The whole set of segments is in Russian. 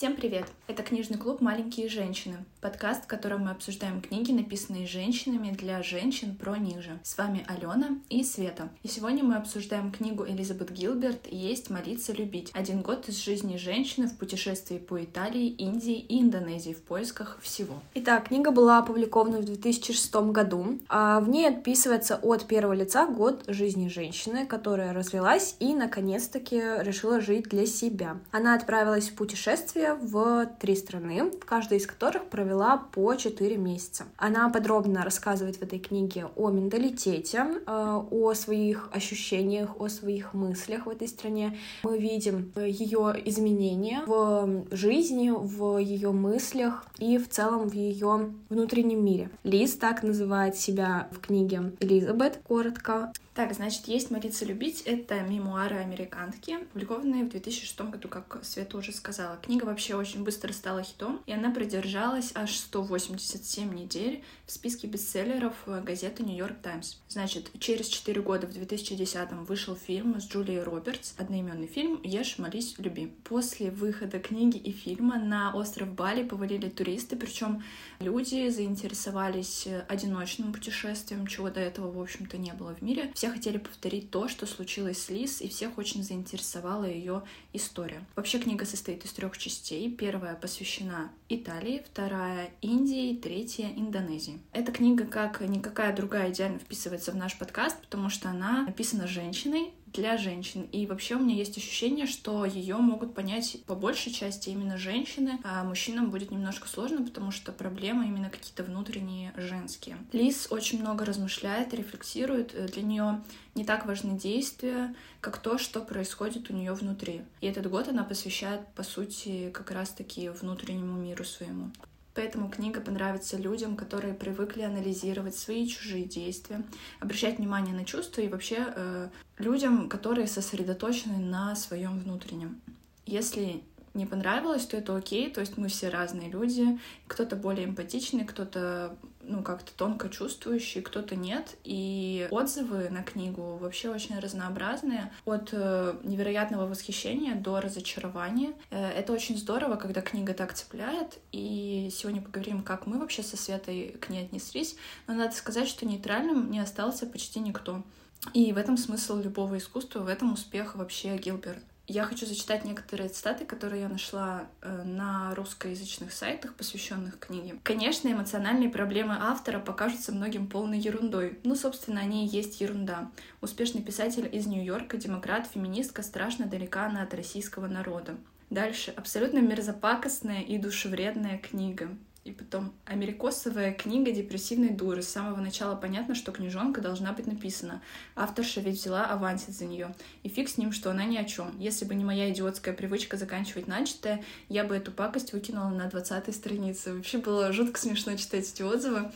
Всем привет! Это книжный клуб «Маленькие женщины», подкаст, в котором мы обсуждаем книги, написанные женщинами для женщин про них же. С вами Алена и Света. И сегодня мы обсуждаем книгу Элизабет Гилберт «Есть, молиться, любить». Один год из жизни женщины в путешествии по Италии, Индии и Индонезии в поисках всего. Итак, книга была опубликована в 2006 году. А в ней описывается от первого лица год жизни женщины, которая развелась и, наконец-таки, решила жить для себя. Она отправилась в путешествие в три страны, в каждой из которых провела по 4 месяца. Она подробно рассказывает в этой книге о менталитете, э, о своих ощущениях, о своих мыслях в этой стране. Мы видим ее изменения в жизни, в ее мыслях и в целом в ее внутреннем мире. Лиз так называет себя в книге Элизабет, коротко. Так, значит, «Есть, молиться, любить» — это мемуары американки, опубликованные в 2006 году, как Света уже сказала. Книга вообще очень быстро стала хитом, и она продержалась аж 187 недель в списке бестселлеров газеты «Нью-Йорк Таймс». Значит, через 4 года, в 2010-м, вышел фильм с Джулией Робертс, одноименный фильм «Ешь, молись, люби». После выхода книги и фильма на остров Бали повалили туристы, причем люди заинтересовались одиночным путешествием, чего до этого, в общем-то, не было в мире. Все хотели повторить то, что случилось с Лиз, и всех очень заинтересовала ее история. Вообще книга состоит из трех частей. Первая посвящена Италии, вторая — Индии, третья — Индонезии. Эта книга, как никакая другая, идеально вписывается в наш подкаст, потому что она написана женщиной, для женщин. И вообще у меня есть ощущение, что ее могут понять по большей части именно женщины, а мужчинам будет немножко сложно, потому что проблемы именно какие-то внутренние женские. Лиз очень много размышляет, рефлексирует. Для нее не так важны действия, как то, что происходит у нее внутри. И этот год она посвящает, по сути, как раз-таки внутреннему миру своему. Поэтому книга понравится людям, которые привыкли анализировать свои чужие действия, обращать внимание на чувства и вообще э, людям, которые сосредоточены на своем внутреннем. Если не понравилось, то это окей, то есть мы все разные люди, кто-то более эмпатичный, кто-то ну, как-то тонко чувствующий, кто-то нет. И отзывы на книгу вообще очень разнообразные. От э, невероятного восхищения до разочарования. Э, это очень здорово, когда книга так цепляет. И сегодня поговорим, как мы вообще со Светой к ней отнеслись. Но надо сказать, что нейтральным не остался почти никто. И в этом смысл любого искусства, в этом успех вообще Гилберт. Я хочу зачитать некоторые цитаты, которые я нашла э, на русскоязычных сайтах, посвященных книге. Конечно, эмоциональные проблемы автора покажутся многим полной ерундой. Ну, собственно, они и есть ерунда. Успешный писатель из Нью-Йорка, демократ, феминистка страшно далека она от российского народа. Дальше. Абсолютно мерзопакостная и душевредная книга. И потом америкосовая книга депрессивной дуры. С самого начала понятно, что книжонка должна быть написана. Авторша ведь взяла авансит за нее. И фиг с ним, что она ни о чем. Если бы не моя идиотская привычка заканчивать начатое, я бы эту пакость выкинула на 20 странице. Вообще было жутко смешно читать эти отзывы.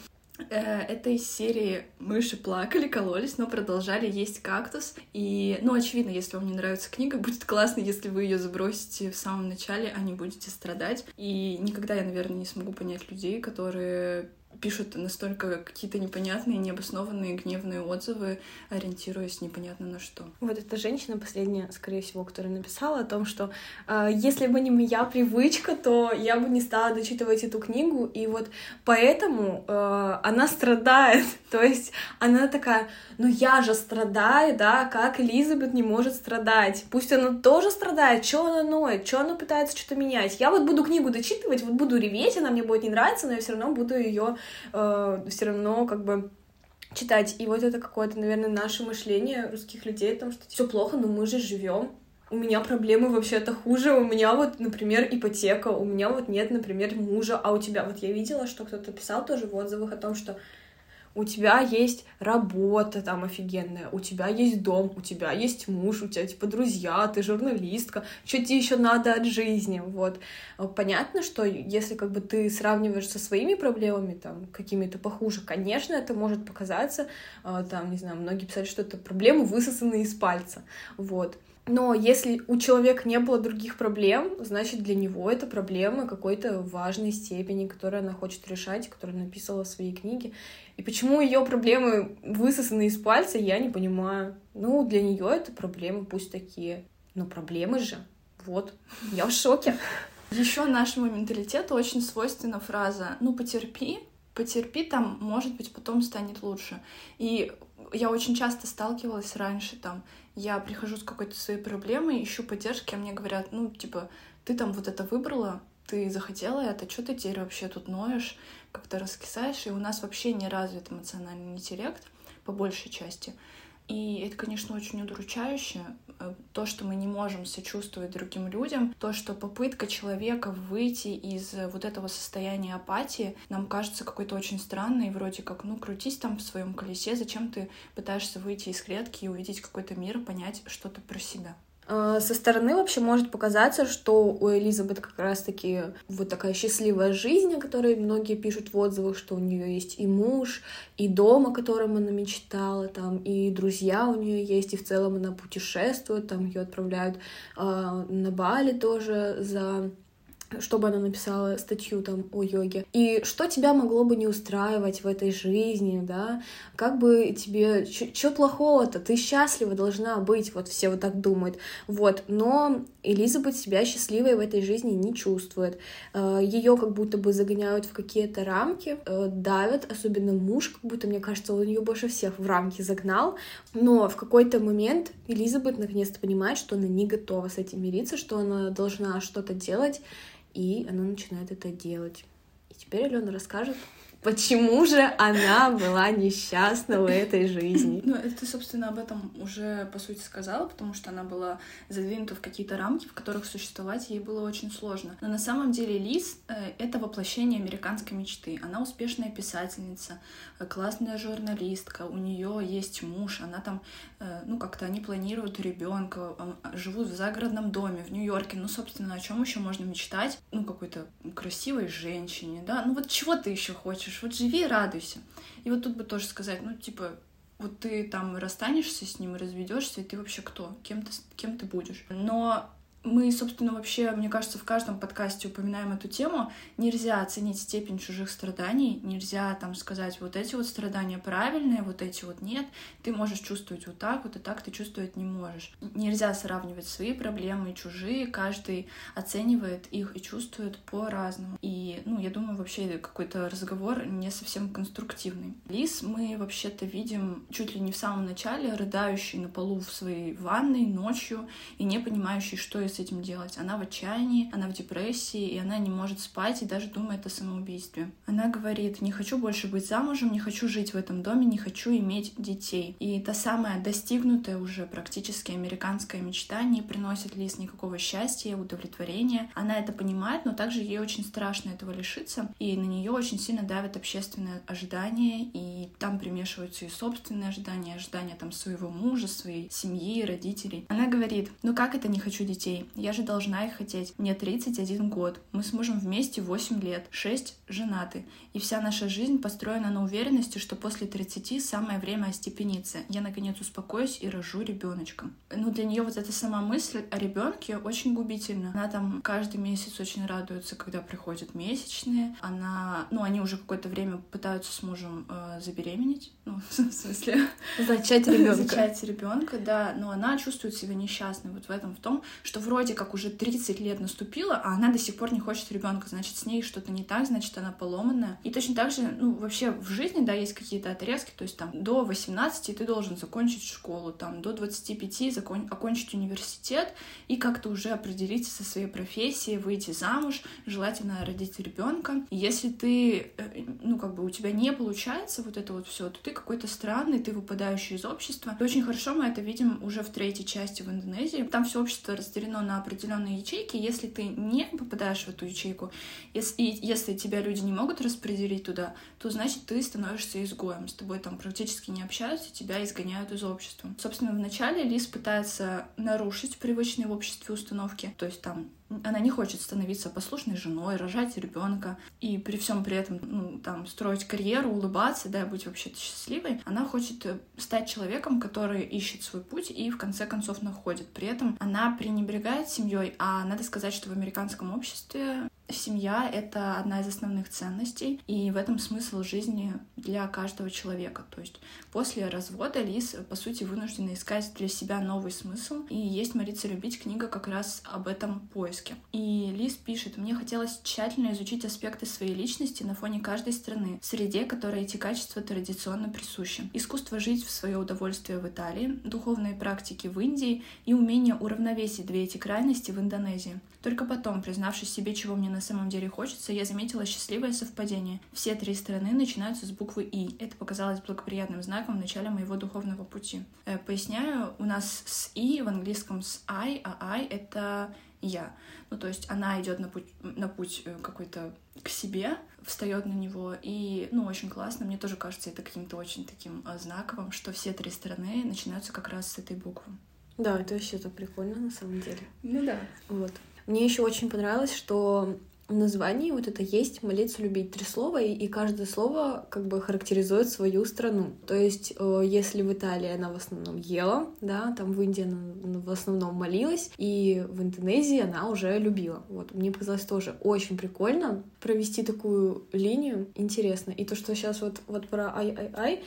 Э, это из серии «Мыши плакали, кололись, но продолжали есть кактус». И, ну, очевидно, если вам не нравится книга, будет классно, если вы ее забросите в самом начале, а не будете страдать. И никогда я, наверное, не смогу понять людей, которые пишут настолько какие-то непонятные, необоснованные, гневные отзывы, ориентируясь непонятно на что. Вот эта женщина последняя, скорее всего, которая написала о том, что э, если бы не моя привычка, то я бы не стала дочитывать эту книгу, и вот поэтому э, она страдает. то есть она такая, ну я же страдаю, да, как Элизабет не может страдать. Пусть она тоже страдает, что она ноет, что она пытается что-то менять. Я вот буду книгу дочитывать, вот буду реветь, она мне будет не нравиться, но я все равно буду ее э, все равно как бы читать. И вот это какое-то, наверное, наше мышление русских людей о том, что все плохо, но мы же живем. У меня проблемы вообще-то хуже. У меня вот, например, ипотека. У меня вот нет, например, мужа. А у тебя... Вот я видела, что кто-то писал тоже в отзывах о том, что у тебя есть работа там офигенная, у тебя есть дом, у тебя есть муж, у тебя типа друзья, ты журналистка, что тебе еще надо от жизни, вот. Понятно, что если как бы ты сравниваешь со своими проблемами, там, какими-то похуже, конечно, это может показаться, а, там, не знаю, многие писали, что это проблемы высосанные из пальца, вот. Но если у человека не было других проблем, значит, для него это проблема какой-то важной степени, которую она хочет решать, которую написала в своей книге. И почему ее проблемы высосаны из пальца, я не понимаю. Ну, для нее это проблемы, пусть такие. Но проблемы же. Вот. Я в шоке. Еще нашему менталитету очень свойственна фраза «ну потерпи, потерпи, там, может быть, потом станет лучше». И я очень часто сталкивалась раньше, там, я прихожу с какой-то своей проблемой, ищу поддержки, а мне говорят, ну, типа, ты там вот это выбрала, ты захотела это, что ты теперь вообще тут ноешь, как-то раскисаешь, и у нас вообще не развит эмоциональный интеллект по большей части. И это, конечно, очень удручающе, э, то, что мы не можем сочувствовать другим людям, то, что попытка человека выйти из вот этого состояния апатии нам кажется какой-то очень странной, вроде как, ну, крутись там в своем колесе, зачем ты пытаешься выйти из клетки и увидеть какой-то мир, понять что-то про себя. А, со стороны вообще может показаться, что у Элизабет как раз-таки вот такая счастливая жизнь, о которой многие пишут в отзывах, что у нее есть и муж, и дом, о котором она мечтала, там, и друзья у нее есть, и в целом она путешествует, там ее отправляют э, на Бали тоже за чтобы она написала статью там о йоге. И что тебя могло бы не устраивать в этой жизни, да? Как бы тебе... Что плохого-то? Ты счастлива должна быть, вот все вот так думают. Вот, но Элизабет себя счастливой в этой жизни не чувствует. Э, Ее как будто бы загоняют в какие-то рамки, э, давят, особенно муж, как будто, мне кажется, он ее больше всех в рамки загнал. Но в какой-то момент Элизабет наконец-то понимает, что она не готова с этим мириться, что она должна что-то делать, и она начинает это делать. И теперь Алена расскажет, Почему же она была несчастна в этой жизни? Ну, это, собственно, об этом уже, по сути, сказала, потому что она была задвинута в какие-то рамки, в которых существовать ей было очень сложно. Но на самом деле Лиз э, — это воплощение американской мечты. Она успешная писательница, э, классная журналистка, у нее есть муж, она там, э, ну, как-то они планируют ребенка, живут в загородном доме в Нью-Йорке. Ну, собственно, о чем еще можно мечтать? Ну, какой-то красивой женщине, да? Ну, вот чего ты еще хочешь? Хочешь, вот живи и радуйся. И вот тут бы тоже сказать, ну, типа, вот ты там расстанешься с ним разведешься, и ты вообще кто? Кем ты, кем ты будешь? Но мы, собственно, вообще, мне кажется, в каждом подкасте упоминаем эту тему. Нельзя оценить степень чужих страданий, нельзя там сказать, вот эти вот страдания правильные, вот эти вот нет. Ты можешь чувствовать вот так, вот и так ты чувствовать не можешь. Нельзя сравнивать свои проблемы и чужие, каждый оценивает их и чувствует по-разному. И, ну, я думаю, вообще какой-то разговор не совсем конструктивный. Лис мы вообще-то видим чуть ли не в самом начале, рыдающий на полу в своей ванной ночью и не понимающий, что из с этим делать. Она в отчаянии, она в депрессии, и она не может спать и даже думает о самоубийстве. Она говорит, не хочу больше быть замужем, не хочу жить в этом доме, не хочу иметь детей. И та самая достигнутая уже практически американская мечта не приносит Лиз никакого счастья, удовлетворения. Она это понимает, но также ей очень страшно этого лишиться, и на нее очень сильно давят общественные ожидания, и там примешиваются и собственные ожидания, ожидания там своего мужа, своей семьи, родителей. Она говорит, ну как это не хочу детей? Я же должна их хотеть. Мне 31 год. Мы с мужем вместе 8 лет. 6 женаты. И вся наша жизнь построена на уверенности, что после 30 самое время остепениться. Я, наконец, успокоюсь и рожу ребеночка. Ну, для нее вот эта сама мысль о ребенке очень губительна. Она там каждый месяц очень радуется, когда приходят месячные. Она, ну, они уже какое-то время пытаются с мужем э, забеременеть. Ну, в смысле... Зачать ребенка. Зачать ребенка, да. Но она чувствует себя несчастной вот в этом, в том, что вроде как уже 30 лет наступило, а она до сих пор не хочет ребенка, значит, с ней что-то не так, значит, она поломанная. И точно так же, ну, вообще в жизни, да, есть какие-то отрезки, то есть там до 18 ты должен закончить школу, там до 25 закон... окончить университет и как-то уже определиться со своей профессией, выйти замуж, желательно родить ребенка. Если ты, э, ну, как бы у тебя не получается вот это вот все, то ты какой-то странный, ты выпадающий из общества. И очень хорошо мы это видим уже в третьей части в Индонезии. Там все общество разделено на определенные ячейки. Если ты не попадаешь в эту ячейку, если, если тебя люди не могут распределить туда, то значит ты становишься изгоем. С тобой там практически не общаются, тебя изгоняют из общества. Собственно, вначале Лис пытается нарушить привычные в обществе установки, то есть там она не хочет становиться послушной женой, рожать ребенка и при всем при этом, ну, там, строить карьеру, улыбаться, да, быть вообще-то счастливой. Она хочет э, стать человеком, который ищет свой путь и в конце концов находит. При этом она пренебрегает семьей, а надо сказать, что в американском обществе семья — это одна из основных ценностей, и в этом смысл жизни для каждого человека. То есть после развода Лиз, по сути, вынуждена искать для себя новый смысл, и есть «Молиться любить» книга как раз об этом поиске. И Лиз пишет, «Мне хотелось тщательно изучить аспекты своей личности на фоне каждой страны, в среде, которой эти качества традиционно присущи. Искусство жить в свое удовольствие в Италии, духовные практики в Индии и умение уравновесить две эти крайности в Индонезии. Только потом, признавшись себе, чего мне на самом деле хочется, я заметила счастливое совпадение. Все три страны начинаются с буквы «И». Это показалось благоприятным знаком в начале моего духовного пути. Э, поясняю, у нас с «И» в английском с «I», а «I» — это я. Ну, то есть она идет на путь, на путь э, какой-то к себе, встает на него, и, ну, очень классно. Мне тоже кажется это каким-то очень таким э, знаковым, что все три стороны начинаются как раз с этой буквы. Да, это вообще так прикольно на самом деле. Ну да. Вот. Мне еще очень понравилось, что в названии вот это есть молиться, любить три слова, и, и каждое слово как бы характеризует свою страну. То есть, э, если в Италии она в основном ела, да, там в Индии она в основном молилась, и в Индонезии она уже любила. Вот, мне показалось тоже очень прикольно провести такую линию, интересно. И то, что сейчас вот, вот про ай-ай-ай,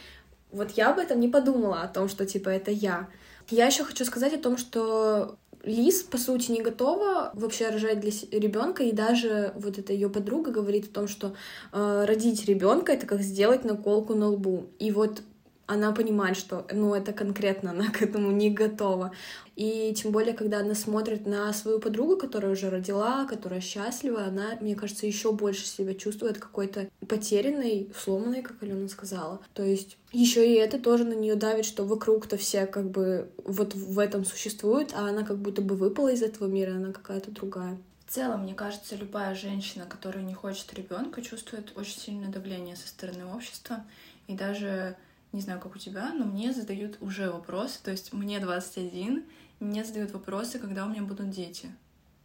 вот я об этом не подумала, о том, что типа это я. Я еще хочу сказать о том, что Лиз, по сути, не готова вообще рожать для ребенка, и даже вот эта ее подруга говорит о том, что э, родить ребенка это как сделать наколку на лбу. И вот она понимает, что, ну, это конкретно она к этому не готова. И тем более, когда она смотрит на свою подругу, которая уже родила, которая счастлива, она, мне кажется, еще больше себя чувствует какой-то потерянной, сломанной, как Алена сказала. То есть еще и это тоже на нее давит, что вокруг-то все как бы вот в этом существуют, а она как будто бы выпала из этого мира, она какая-то другая. В целом, мне кажется, любая женщина, которая не хочет ребенка, чувствует очень сильное давление со стороны общества. И даже не знаю, как у тебя, но мне задают уже вопросы, то есть мне 21, мне задают вопросы, когда у меня будут дети.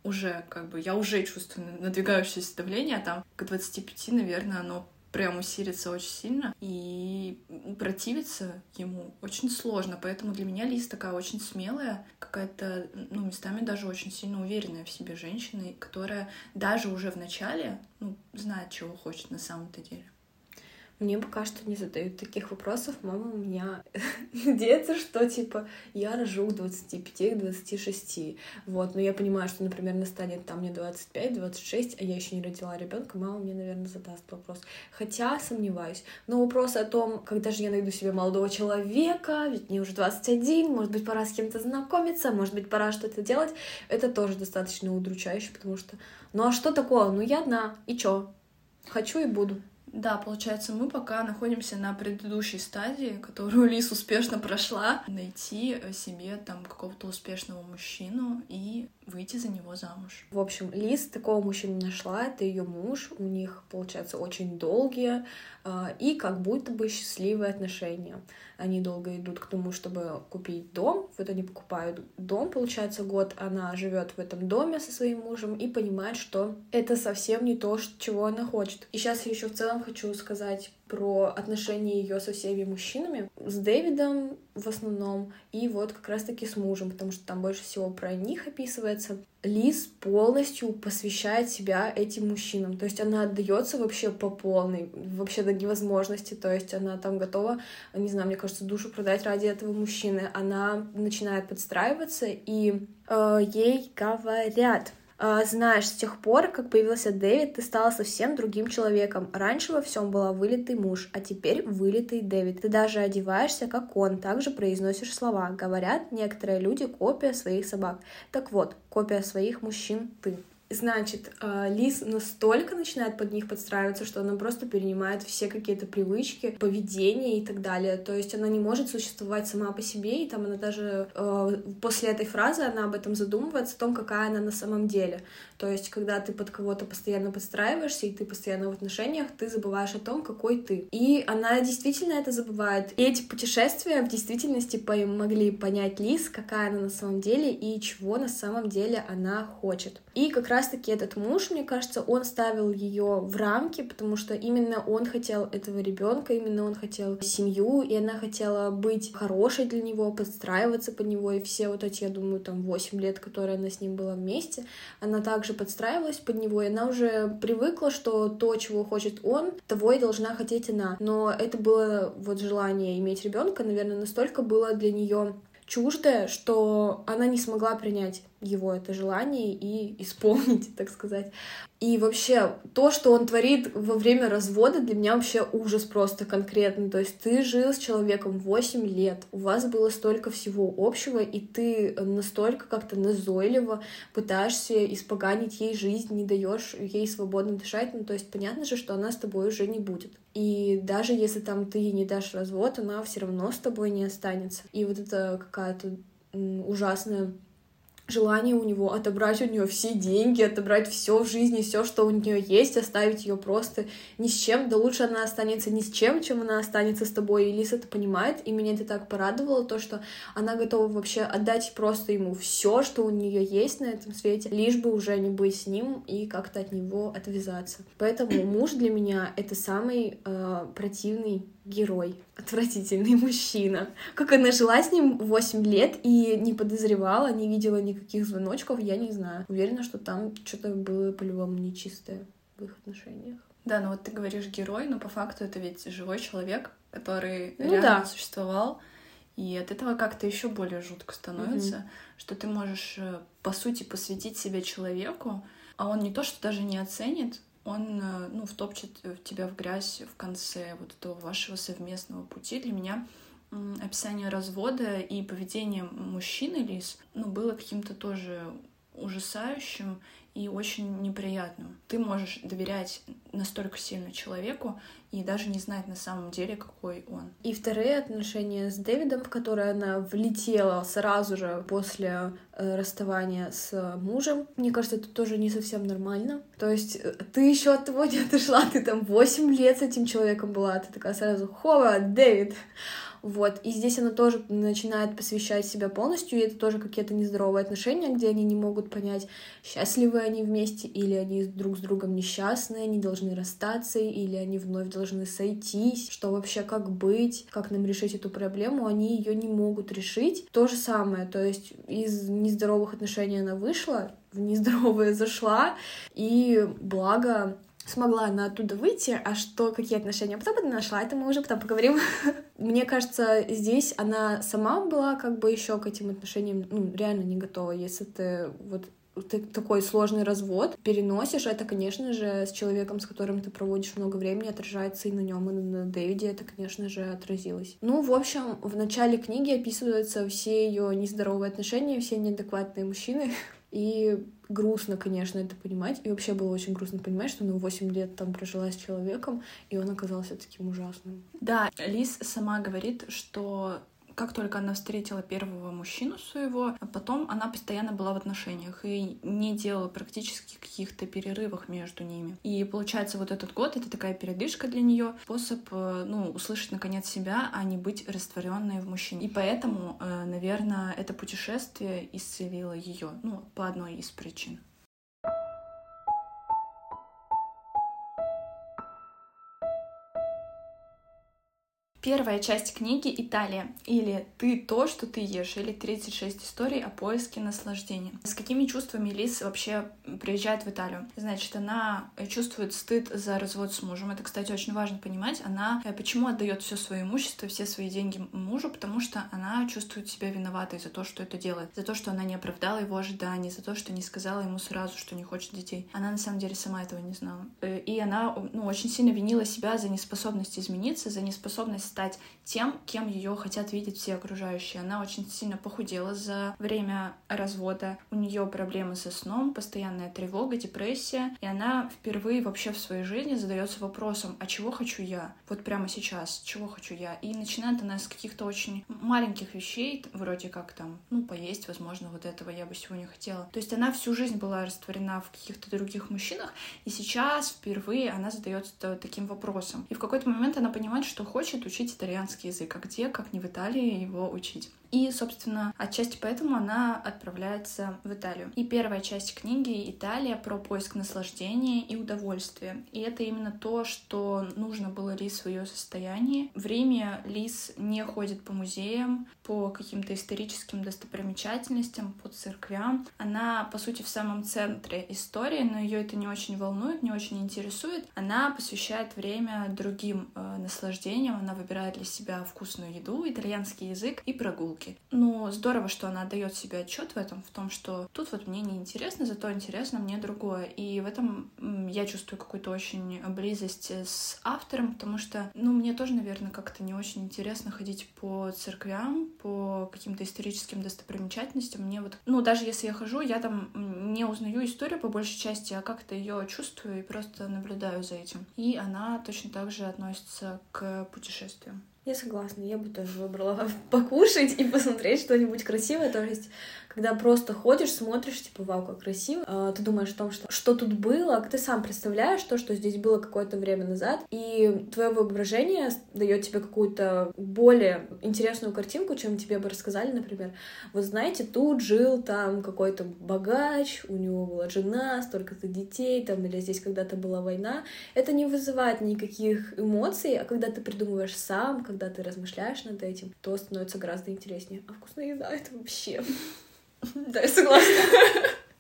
Уже, как бы, я уже чувствую надвигающееся давление, а там к 25, наверное, оно прям усилится очень сильно, и противиться ему очень сложно, поэтому для меня Лиз такая очень смелая, какая-то, ну, местами даже очень сильно уверенная в себе женщина, которая даже уже в начале, ну, знает, чего хочет на самом-то деле. Мне пока что не задают таких вопросов. Мама у меня надеется, что, типа, я рожу к 25-26. Вот, но я понимаю, что, например, настанет там мне 25-26, а я еще не родила ребенка, мама мне, наверное, задаст вопрос. Хотя сомневаюсь. Но вопрос о том, когда же я найду себе молодого человека, ведь мне уже 21, может быть, пора с кем-то знакомиться, может быть, пора что-то делать, это тоже достаточно удручающе, потому что, ну а что такое? Ну я одна, и чё? Хочу и буду. Да, получается, мы пока находимся на предыдущей стадии, которую Лис успешно прошла, найти себе там какого-то успешного мужчину и выйти за него замуж. В общем, Лиз такого мужчину нашла, это ее муж, у них, получается, очень долгие э, и как будто бы счастливые отношения. Они долго идут к тому, чтобы купить дом, вот они покупают дом, получается, год она живет в этом доме со своим мужем и понимает, что это совсем не то, чего она хочет. И сейчас я еще в целом хочу сказать про отношения ее со всеми мужчинами, с Дэвидом в основном, и вот как раз-таки с мужем, потому что там больше всего про них описывается. Лиз полностью посвящает себя этим мужчинам, то есть она отдается вообще по полной, вообще до невозможности, то есть она там готова, не знаю, мне кажется, душу продать ради этого мужчины. Она начинает подстраиваться, и э, ей говорят, знаешь, с тех пор, как появился Дэвид, ты стала совсем другим человеком. Раньше во всем была вылитый муж, а теперь вылитый Дэвид. Ты даже одеваешься, как он, также произносишь слова. Говорят, некоторые люди копия своих собак. Так вот, копия своих мужчин ты. Значит, а, Лиз настолько начинает под них подстраиваться, что она просто перенимает все какие-то привычки, поведение и так далее. То есть она не может существовать сама по себе, и там она даже э, после этой фразы она об этом задумывается, о том, какая она на самом деле. То есть, когда ты под кого-то постоянно подстраиваешься, и ты постоянно в отношениях, ты забываешь о том, какой ты. И она действительно это забывает. И эти путешествия в действительности помогли понять Лиз, какая она на самом деле и чего на самом деле она хочет. И как раз раз-таки этот муж, мне кажется, он ставил ее в рамки, потому что именно он хотел этого ребенка, именно он хотел семью, и она хотела быть хорошей для него, подстраиваться под него, и все вот эти, я думаю, там 8 лет, которые она с ним была вместе, она также подстраивалась под него, и она уже привыкла, что то, чего хочет он, того и должна хотеть она. Но это было вот желание иметь ребенка, наверное, настолько было для нее чуждое, что она не смогла принять его это желание и исполнить, так сказать. И вообще, то, что он творит во время развода, для меня вообще ужас просто конкретно. То есть ты жил с человеком 8 лет, у вас было столько всего общего, и ты настолько как-то назойливо пытаешься испоганить ей жизнь, не даешь ей свободно дышать. Ну, то есть понятно же, что она с тобой уже не будет. И даже если там ты не дашь развод, она все равно с тобой не останется. И вот это какая-то ужасная желание у него отобрать у нее все деньги, отобрать все в жизни, все, что у нее есть, оставить ее просто ни с чем. Да лучше она останется ни с чем, чем она останется с тобой. И Лиса это понимает, и меня это так порадовало, то, что она готова вообще отдать просто ему все, что у нее есть на этом свете, лишь бы уже не быть с ним и как-то от него отвязаться. Поэтому муж для меня это самый э, противный герой, отвратительный мужчина. Как она жила с ним 8 лет и не подозревала, не видела никаких звоночков, я не знаю. Уверена, что там что-то было по-любому нечистое в их отношениях. Да, ну вот ты говоришь герой, но по факту это ведь живой человек, который ну, реально да. существовал. И от этого как-то еще более жутко становится, mm что ты можешь, э, по сути, посвятить себя человеку, а он не то, что даже не оценит, он э, ну, втопчет тебя в грязь в конце вот этого вашего совместного пути. Для меня описание развода и поведение мужчины Лис ну, было каким-то тоже ужасающим и очень неприятным. Ты можешь доверять настолько сильно человеку и даже не знать на самом деле, какой он. И вторые отношения с Дэвидом, в которые она влетела сразу же после э, расставания с мужем, мне кажется, это тоже не совсем нормально. То есть э, ты еще от того не отошла, ты там 8 лет с этим человеком была, ты такая сразу, хова, Дэвид, вот, и здесь она тоже начинает посвящать себя полностью, и это тоже какие-то нездоровые отношения, где они не могут понять, счастливы они вместе, или они друг с другом несчастны, они должны расстаться, или они вновь должны сойтись, что вообще как быть, как нам решить эту проблему, они ее не могут решить. То же самое, то есть из нездоровых отношений она вышла, в нездоровые зашла, и благо смогла она оттуда выйти, а что, какие отношения потом она нашла, это мы уже потом поговорим. Мне кажется, здесь она сама была как бы еще к этим отношениям, ну, реально не готова. Если ты вот ты такой сложный развод переносишь, это, конечно же, с человеком, с которым ты проводишь много времени, отражается и на нем, и на Дэвиде это, конечно же, отразилось. Ну, в общем, в начале книги описываются все ее нездоровые отношения, все неадекватные мужчины, и грустно, конечно, это понимать. И вообще было очень грустно понимать, что она 8 лет там прожила с человеком, и он оказался таким ужасным. Да, Лиз сама говорит, что как только она встретила первого мужчину своего, а потом она постоянно была в отношениях и не делала практически каких-то перерывов между ними. И получается, вот этот год — это такая передышка для нее, способ, э, ну, услышать наконец себя, а не быть растворенной в мужчине. И поэтому, э, наверное, это путешествие исцелило ее, ну, по одной из причин. Первая часть книги «Италия» или «Ты то, что ты ешь» или «36 историй о поиске наслаждения». С какими чувствами Лиз вообще приезжает в Италию? Значит, она чувствует стыд за развод с мужем. Это, кстати, очень важно понимать. Она э, почему отдает все свое имущество, все свои деньги мужу? Потому что она чувствует себя виноватой за то, что это делает, за то, что она не оправдала его ожиданий, за то, что не сказала ему сразу, что не хочет детей. Она на самом деле сама этого не знала. Э, и она ну, очень сильно винила себя за неспособность измениться, за неспособность стать тем, кем ее хотят видеть все окружающие. Она очень сильно похудела за время развода. У нее проблемы со сном, постоянная тревога, депрессия. И она впервые вообще в своей жизни задается вопросом, а чего хочу я? Вот прямо сейчас, чего хочу я? И начинает она с каких-то очень маленьких вещей, вроде как там, ну, поесть, возможно, вот этого я бы сегодня хотела. То есть она всю жизнь была растворена в каких-то других мужчинах, и сейчас впервые она задается таким вопросом. И в какой-то момент она понимает, что хочет учить итальянский язык, а где, как не в Италии, его учить. И, собственно, отчасти поэтому она отправляется в Италию. И первая часть книги «Италия» про поиск наслаждения и удовольствия. И это именно то, что нужно было Лис в ее состоянии. В Риме Лис не ходит по музеям, по каким-то историческим достопримечательностям, по церквям. Она, по сути, в самом центре истории, но ее это не очень волнует, не очень интересует. Она посвящает время другим э, наслаждениям. Она выбирает для себя вкусную еду, итальянский язык и прогулки. Ну, здорово, что она дает себе отчет в этом, в том, что тут вот мне не интересно, зато интересно мне другое. И в этом я чувствую какую-то очень близость с автором, потому что, ну, мне тоже, наверное, как-то не очень интересно ходить по церквям, по каким-то историческим достопримечательностям. Мне вот, ну, даже если я хожу, я там не узнаю историю по большей части, а как-то ее чувствую и просто наблюдаю за этим. И она точно так же относится к путешествиям. Я согласна, я бы тоже выбрала покушать и посмотреть что-нибудь красивое. То есть когда просто ходишь, смотришь, типа, вау, как красиво, а, ты думаешь о том, что, что тут было, ты сам представляешь то, что здесь было какое-то время назад, и твое воображение дает тебе какую-то более интересную картинку, чем тебе бы рассказали, например. Вот знаете, тут жил там какой-то богач, у него была жена, столько-то детей, там, или здесь когда-то была война. Это не вызывает никаких эмоций, а когда ты придумываешь сам, когда ты размышляешь над этим, то становится гораздо интереснее. А вкусная еда — это вообще... Да, я согласна.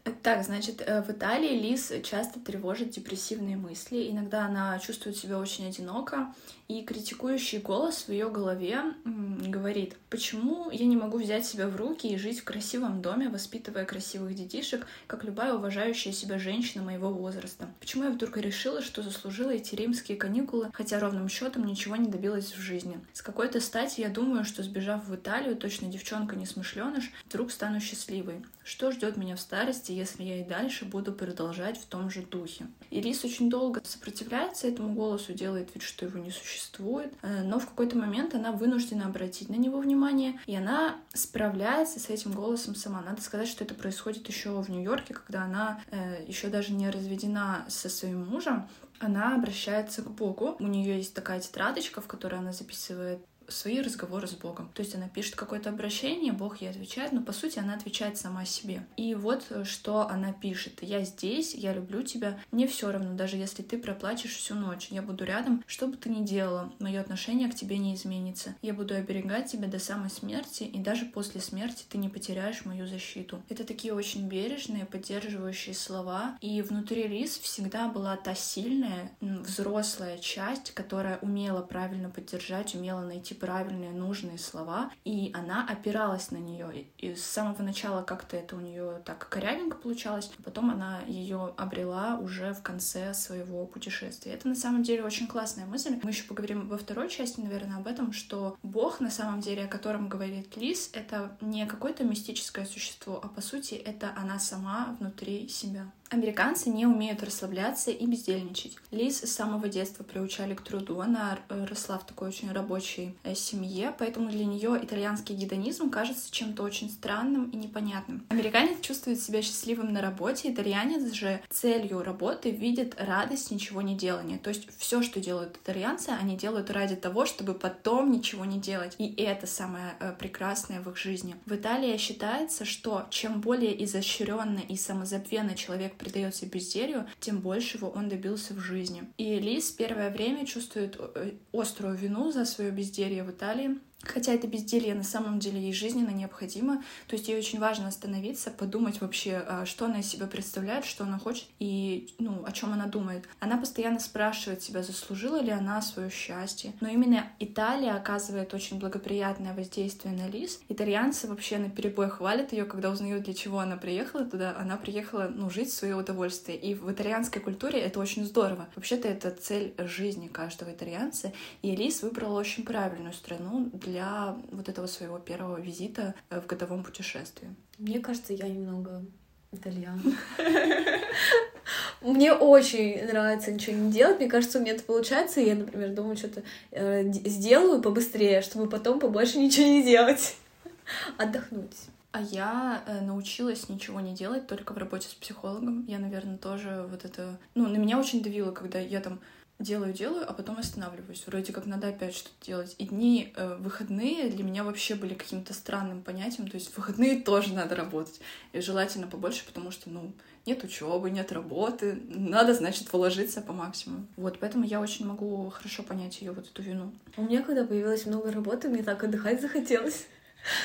Так, значит, э, в Италии Лиз часто тревожит депрессивные мысли. Иногда она чувствует себя очень одиноко, и критикующий голос в ее голове говорит, почему я не могу взять себя в руки и жить в красивом доме, воспитывая красивых детишек, как любая уважающая себя женщина моего возраста? Почему я вдруг решила, что заслужила эти римские каникулы, хотя ровным счетом ничего не добилась в жизни? С какой-то стати я думаю, что сбежав в Италию, точно девчонка не смышленыш, вдруг стану счастливой. Что ждет меня в старости, если я и дальше буду продолжать в том же духе? Ирис очень долго сопротивляется этому голосу, делает вид, что его не существует существует, э, но в какой-то момент она вынуждена обратить на него внимание, и она справляется с этим голосом сама. Надо сказать, что это происходит еще в Нью-Йорке, когда она э, еще даже не разведена со своим мужем, она обращается к Богу. У нее есть такая тетрадочка, в которой она записывает свои разговоры с Богом. То есть она пишет какое-то обращение, Бог ей отвечает, но по сути она отвечает сама себе. И вот э, что она пишет. Я здесь, я люблю тебя, мне все равно, даже если ты проплачешь всю ночь. Я буду рядом, что бы ты ни делала, мое отношение к тебе не изменится. Я буду оберегать тебя до самой смерти, и даже после смерти ты не потеряешь мою защиту. Это такие очень бережные, поддерживающие слова. И внутри Рис всегда была та сильная, взрослая часть, которая умела правильно поддержать, умела найти правильные, нужные слова, и она опиралась на нее. И с самого начала как-то это у нее так корявенько получалось, потом она ее обрела уже в конце своего путешествия. Это на самом деле очень классная мысль. Мы еще поговорим во второй части, наверное, об этом, что Бог на самом деле, о котором говорит Лис, это не какое-то мистическое существо, а по сути это она сама внутри себя. Американцы не умеют расслабляться и бездельничать. Лиз с самого детства приучали к труду. Она росла в такой очень рабочей семье, поэтому для нее итальянский гедонизм кажется чем-то очень странным и непонятным. Американец чувствует себя счастливым на работе, итальянец же целью работы видит радость ничего не делания. То есть все, что делают итальянцы, они делают ради того, чтобы потом ничего не делать. И это самое э, прекрасное в их жизни. В Италии считается, что чем более изощренно и самозабвенно человек предается безделью, тем большего он добился в жизни. И Лиз первое время чувствует э, острую вину за свое безделье в Италии, Хотя это безделье на самом деле ей жизненно необходимо. То есть ей очень важно остановиться, подумать вообще, а, что она из себя представляет, что она хочет и ну, о чем она думает. Она постоянно спрашивает себя, заслужила ли она свое счастье. Но именно Италия оказывает очень благоприятное воздействие на Лиз. Итальянцы вообще на перебой хвалят ее, когда узнают, для чего она приехала туда. Она приехала ну, жить в свое удовольствие. И в итальянской культуре это очень здорово. Вообще-то это цель жизни каждого итальянца. И Лиз выбрала очень правильную страну для для вот этого своего первого визита э, в годовом путешествии? Мне кажется, я немного итальян. Мне очень нравится ничего не делать. Мне кажется, у меня это получается. И я, например, думаю, что-то э, сделаю побыстрее, чтобы потом побольше ничего не делать. Отдохнуть. А я э, научилась ничего не делать только в работе с психологом. Я, наверное, тоже вот это... Ну, на меня очень давило, когда я там делаю-делаю, а потом останавливаюсь. Вроде как надо опять что-то делать. И дни э, выходные для меня вообще были каким-то странным понятием. То есть выходные тоже надо работать. И желательно побольше, потому что, ну, нет учебы, нет работы, надо, значит, вложиться по максимуму. Вот, поэтому я очень могу хорошо понять ее вот эту вину. У меня, когда появилось много работы, мне так отдыхать захотелось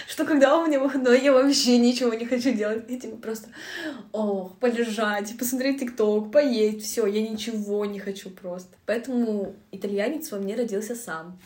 что когда у меня выходной, я вообще ничего не хочу делать. Я типа просто, ох, полежать, посмотреть ТикТок, поесть, все, я ничего не хочу просто. Поэтому итальянец во мне родился сам.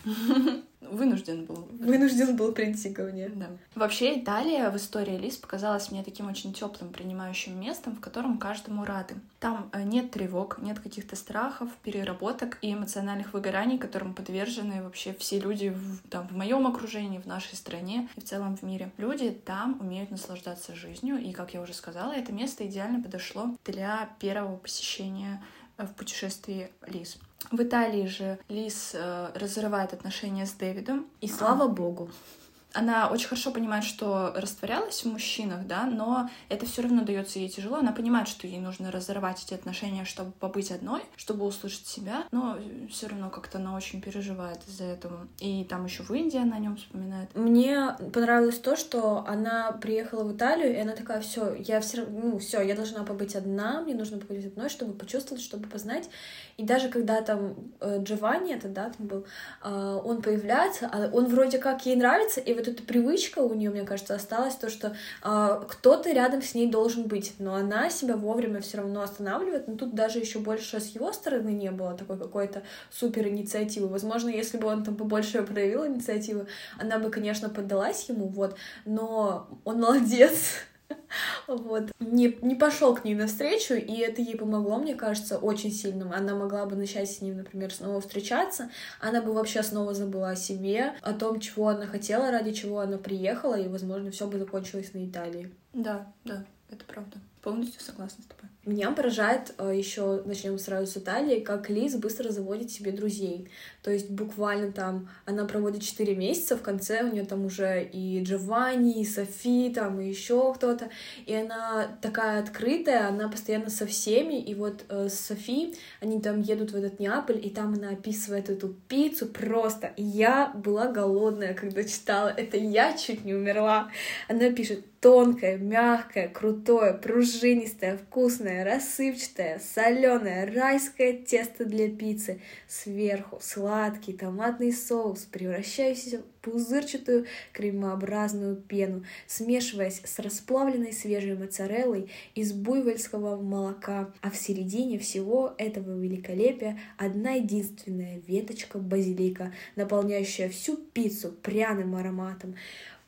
Вынужден был. Вынужден был прийти ко мне. Да. Вообще Италия в истории Лис показалась мне таким очень теплым принимающим местом, в котором каждому рады. Там э, нет тревог, нет каких-то страхов, переработок и эмоциональных выгораний, которым подвержены вообще все люди в, там, в моем окружении, в нашей стране и в целом в мире. Люди там умеют наслаждаться жизнью, и, как я уже сказала, это место идеально подошло для первого посещения в путешествии Лис. В Италии же Лиз э, разрывает отношения с Дэвидом. И слава богу она очень хорошо понимает, что растворялась в мужчинах, да, но это все равно дается ей тяжело. Она понимает, что ей нужно разорвать эти отношения, чтобы побыть одной, чтобы услышать себя, но все равно как-то она очень переживает из-за этого. И там еще в Индии она о нем вспоминает. Мне понравилось то, что она приехала в Италию, и она такая, все, я все ну, все, я должна побыть одна, мне нужно побыть одной, чтобы почувствовать, чтобы познать. И даже когда там э, Джованни, это, да, там был, э, он появляется, а он вроде как ей нравится, и вот эта привычка у нее, мне кажется, осталась, то, что э, кто-то рядом с ней должен быть, но она себя вовремя все равно останавливает, но тут даже еще больше с его стороны не было такой какой-то супер инициативы. Возможно, если бы он там побольше проявил инициативы, она бы, конечно, поддалась ему, вот, но он молодец, вот, не, не пошел к ней навстречу, и это ей помогло, мне кажется, очень сильно. Она могла бы начать с ним, например, снова встречаться, она бы вообще снова забыла о себе, о том, чего она хотела, ради чего она приехала, и, возможно, все бы закончилось на Италии. Да, да, это правда. Полностью согласна с тобой. Меня поражает э, еще, начнем сразу с Италии, как Лиз быстро заводит себе друзей. То есть буквально там она проводит 4 месяца, в конце у нее там уже и Джованни, и Софи, там и еще кто-то. И она такая открытая, она постоянно со всеми. И вот э, с Софи они там едут в этот Неаполь, и там она описывает эту пиццу просто. Я была голодная, когда читала это, я чуть не умерла. Она пишет, тонкое, мягкое, крутое, пружинистое, вкусное, рассыпчатое, соленое, райское тесто для пиццы. Сверху сладкий томатный соус, превращающийся в пузырчатую кремообразную пену, смешиваясь с расплавленной свежей моцареллой из буйвольского молока, а в середине всего этого великолепия одна единственная веточка базилика, наполняющая всю пиццу пряным ароматом.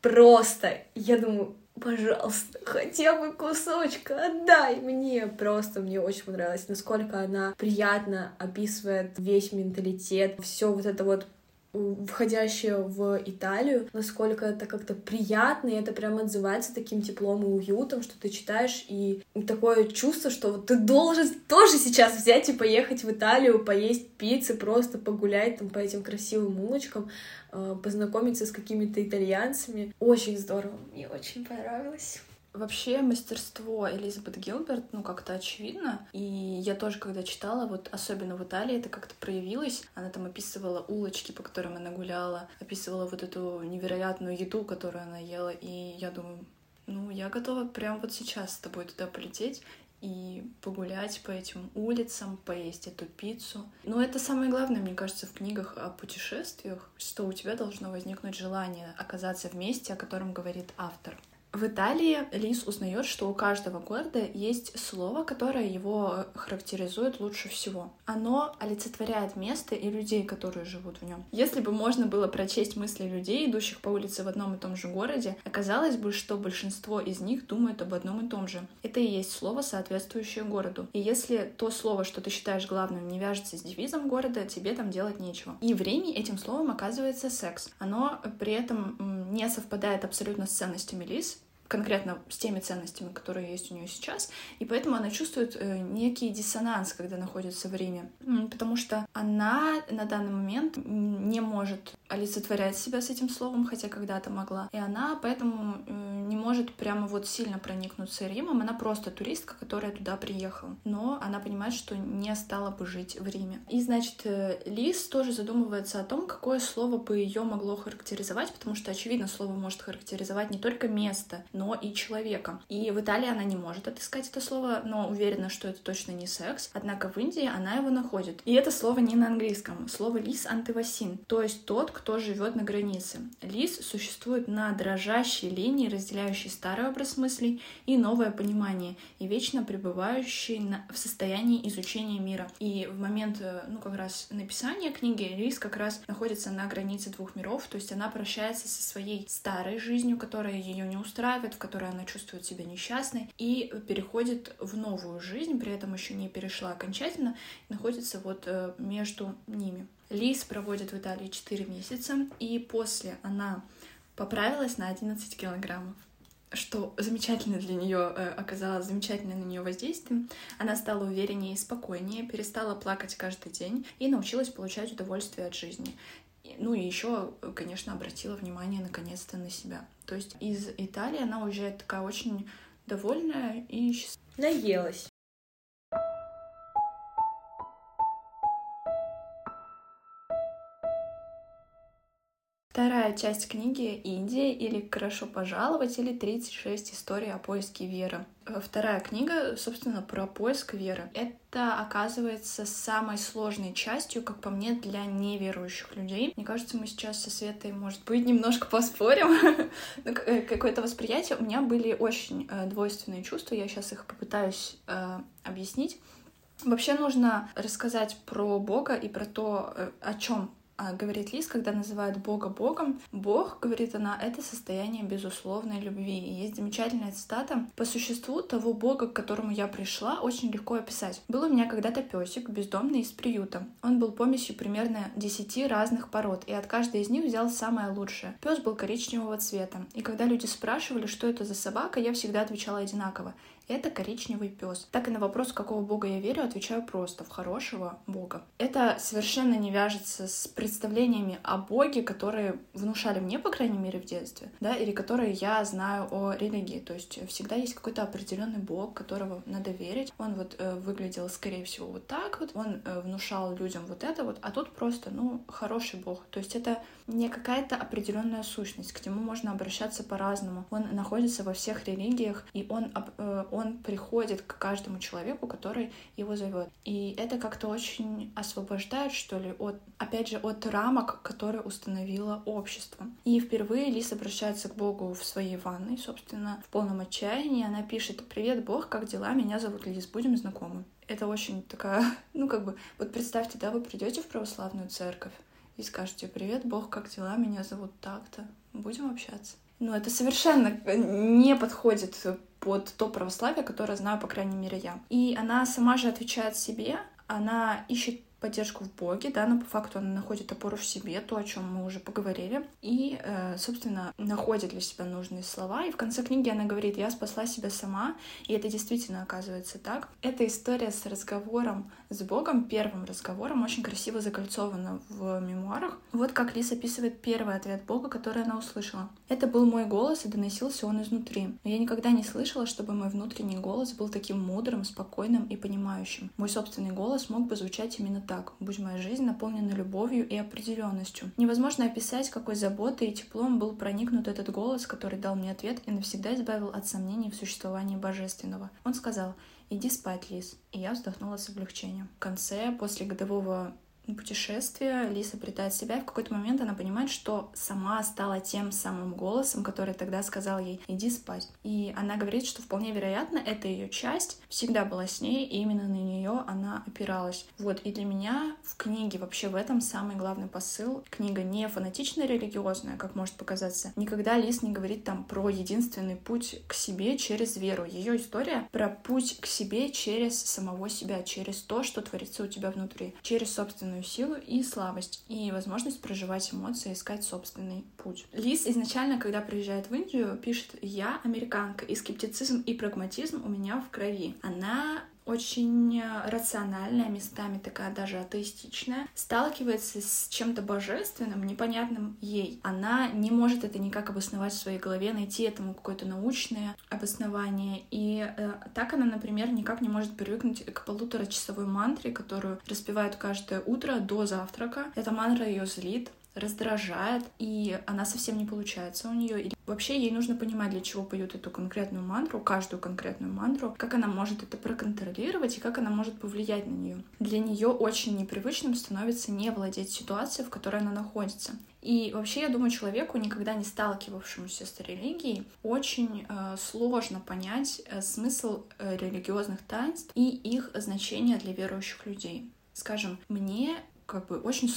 Просто, я думаю, пожалуйста, хотя бы кусочка отдай мне. Просто мне очень понравилось, насколько она приятно описывает весь менталитет, все вот это вот входящее в Италию, насколько это как-то приятно, и это прям отзывается таким теплом и уютом, что ты читаешь, и такое чувство, что ты должен тоже сейчас взять и поехать в Италию, поесть пиццы, просто погулять там по этим красивым улочкам, э, познакомиться с какими-то итальянцами. Очень здорово, мне очень понравилось. Вообще мастерство Элизабет Гилберт, ну, как-то очевидно. И я тоже, когда читала, вот особенно в Италии это как-то проявилось. Она там описывала улочки, по которым она гуляла, описывала вот эту невероятную еду, которую она ела. И я думаю, ну, я готова прямо вот сейчас с тобой туда полететь и погулять по этим улицам, поесть эту пиццу. Но это самое главное, мне кажется, в книгах о путешествиях, что у тебя должно возникнуть желание оказаться в месте, о котором говорит автор. В Италии Лис узнает, что у каждого города есть слово, которое его характеризует лучше всего. Оно олицетворяет место и людей, которые живут в нем. Если бы можно было прочесть мысли людей, идущих по улице в одном и том же городе, оказалось бы, что большинство из них думают об одном и том же. Это и есть слово, соответствующее городу. И если то слово, что ты считаешь главным, не вяжется с девизом города, тебе там делать нечего. И в Риме этим словом оказывается секс. Оно при этом не совпадает абсолютно с ценностями Лис, конкретно с теми ценностями, которые есть у нее сейчас, и поэтому она чувствует э, некий диссонанс, когда находится в Риме, потому что она на данный момент не может олицетворять себя с этим словом, хотя когда-то могла, и она поэтому э, не может прямо вот сильно проникнуться Римом, она просто туристка, которая туда приехала. Но она понимает, что не стала бы жить в Риме. И, значит, э, Лис тоже задумывается о том, какое слово бы ее могло характеризовать, потому что, очевидно, слово может характеризовать не только место, но и человека. И в Италии она не может отыскать это слово, но уверена, что это точно не секс. Однако в Индии она его находит. И это слово не на английском. Слово лис антивасин, то есть тот, кто живет на границе. Лис существует на дрожащей линии, разделяющей старый образ мыслей и новое понимание, и вечно пребывающий на, в состоянии изучения мира. И в момент, э, ну, как раз написания книги Лис как раз находится на границе двух миров, то есть она прощается со своей старой жизнью, которая ее не устраивает, в которой она чувствует себя несчастной, и переходит в новую жизнь, при этом еще не перешла окончательно, находится вот э, между ними. Лиз проводит в Италии 4 месяца, и после она поправилась на 11 килограммов что замечательно для нее э, оказалось замечательное на нее воздействием. Она стала увереннее и спокойнее, перестала плакать каждый день и научилась получать удовольствие от жизни. Ну и еще, конечно, обратила внимание наконец-то на себя. То есть из Италии она уезжает такая очень довольная и счастливая. Наелась. Вторая часть книги «Индия» или «Хорошо пожаловать» или «36 историй о поиске веры». Э, вторая книга, собственно, про поиск веры. Это оказывается самой сложной частью, как по мне, для неверующих людей. Мне кажется, мы сейчас со Светой, может быть, немножко поспорим. Э, какое-то восприятие. У меня были очень э, двойственные чувства, я сейчас их попытаюсь объяснить. Вообще нужно рассказать про Бога и про то, о чем говорит Лиз, когда называют Бога Богом. Бог, говорит она, это состояние безусловной любви. И есть замечательная цитата. По существу того Бога, к которому я пришла, очень легко описать. Был у меня когда-то песик, бездомный из приюта. Он был помесью примерно десяти разных пород, и от каждой из них взял самое лучшее. Пес был коричневого цвета. И когда люди спрашивали, что это за собака, я всегда отвечала одинаково. Это коричневый пес. Так и на вопрос, какого бога я верю, отвечаю просто в хорошего бога. Это совершенно не вяжется с представлениями о боге, которые внушали мне, по крайней мере, в детстве, да, или которые я знаю о религии. То есть всегда есть какой-то определенный бог, которого надо верить. Он вот э, выглядел, скорее всего, вот так вот. Он э, внушал людям вот это вот, а тут просто, ну, хороший бог. То есть это не какая-то определенная сущность. К нему можно обращаться по-разному. Он находится во всех религиях, и он э, он приходит к каждому человеку, который его зовет. И это как-то очень освобождает, что ли, от, опять же, от рамок, которые установило общество. И впервые Лис обращается к Богу в своей ванной, собственно, в полном отчаянии. Она пишет «Привет, Бог, как дела? Меня зовут Лис, будем знакомы». Это очень такая, ну как бы, вот представьте, да, вы придете в православную церковь и скажете «Привет, Бог, как дела? Меня зовут так-то. Будем общаться». Ну, это совершенно не подходит под то православие, которое знаю, по крайней мере, я. И она сама же отвечает себе, она ищет поддержку в Боге, да, но по факту она находит опору в себе, то, о чем мы уже поговорили, и, э, собственно, находит для себя нужные слова. И в конце книги она говорит, я спасла себя сама, и это действительно оказывается так. Эта история с разговором с Богом, первым разговором, очень красиво закольцована в мемуарах. Вот как Лиз описывает первый ответ Бога, который она услышала. Это был мой голос, и доносился он изнутри. Но я никогда не слышала, чтобы мой внутренний голос был таким мудрым, спокойным и понимающим. Мой собственный голос мог бы звучать именно так так, будь моя жизнь наполнена любовью и определенностью. Невозможно описать, какой заботой и теплом был проникнут этот голос, который дал мне ответ и навсегда избавил от сомнений в существовании Божественного. Он сказал, иди спать, Лиз. И я вздохнула с облегчением. В конце, после годового путешествие Лиса обретает себя, и в какой-то момент она понимает, что сама стала тем самым голосом, который тогда сказал ей «иди спать». И она говорит, что вполне вероятно, эта ее часть всегда была с ней, и именно на нее она опиралась. Вот, и для меня в книге вообще в этом самый главный посыл. Книга не фанатично религиозная, как может показаться. Никогда Лис не говорит там про единственный путь к себе через веру. Ее история про путь к себе через самого себя, через то, что творится у тебя внутри, через собственную собственную силу и слабость, и возможность проживать эмоции, искать собственный путь. Лиз изначально, когда приезжает в Индию, пишет «Я американка, и скептицизм и прагматизм у меня в крови». Она очень рациональная, местами такая даже атеистичная, сталкивается с чем-то божественным, непонятным ей. Она не может это никак обосновать в своей голове, найти этому какое-то научное обоснование. И э, так она, например, никак не может привыкнуть к полуторачасовой мантре, которую распевают каждое утро до завтрака. Эта мантра ее злит, раздражает, и она совсем не получается у нее. И вообще ей нужно понимать, для чего поют эту конкретную мантру, каждую конкретную мантру, как она может это проконтролировать и как она может повлиять на нее. Для нее очень непривычным становится не владеть ситуацией, в которой она находится. И вообще, я думаю, человеку, никогда не сталкивавшемуся с религией, очень э, сложно понять э, смысл э, религиозных таинств и их значение для верующих людей. Скажем, мне как бы очень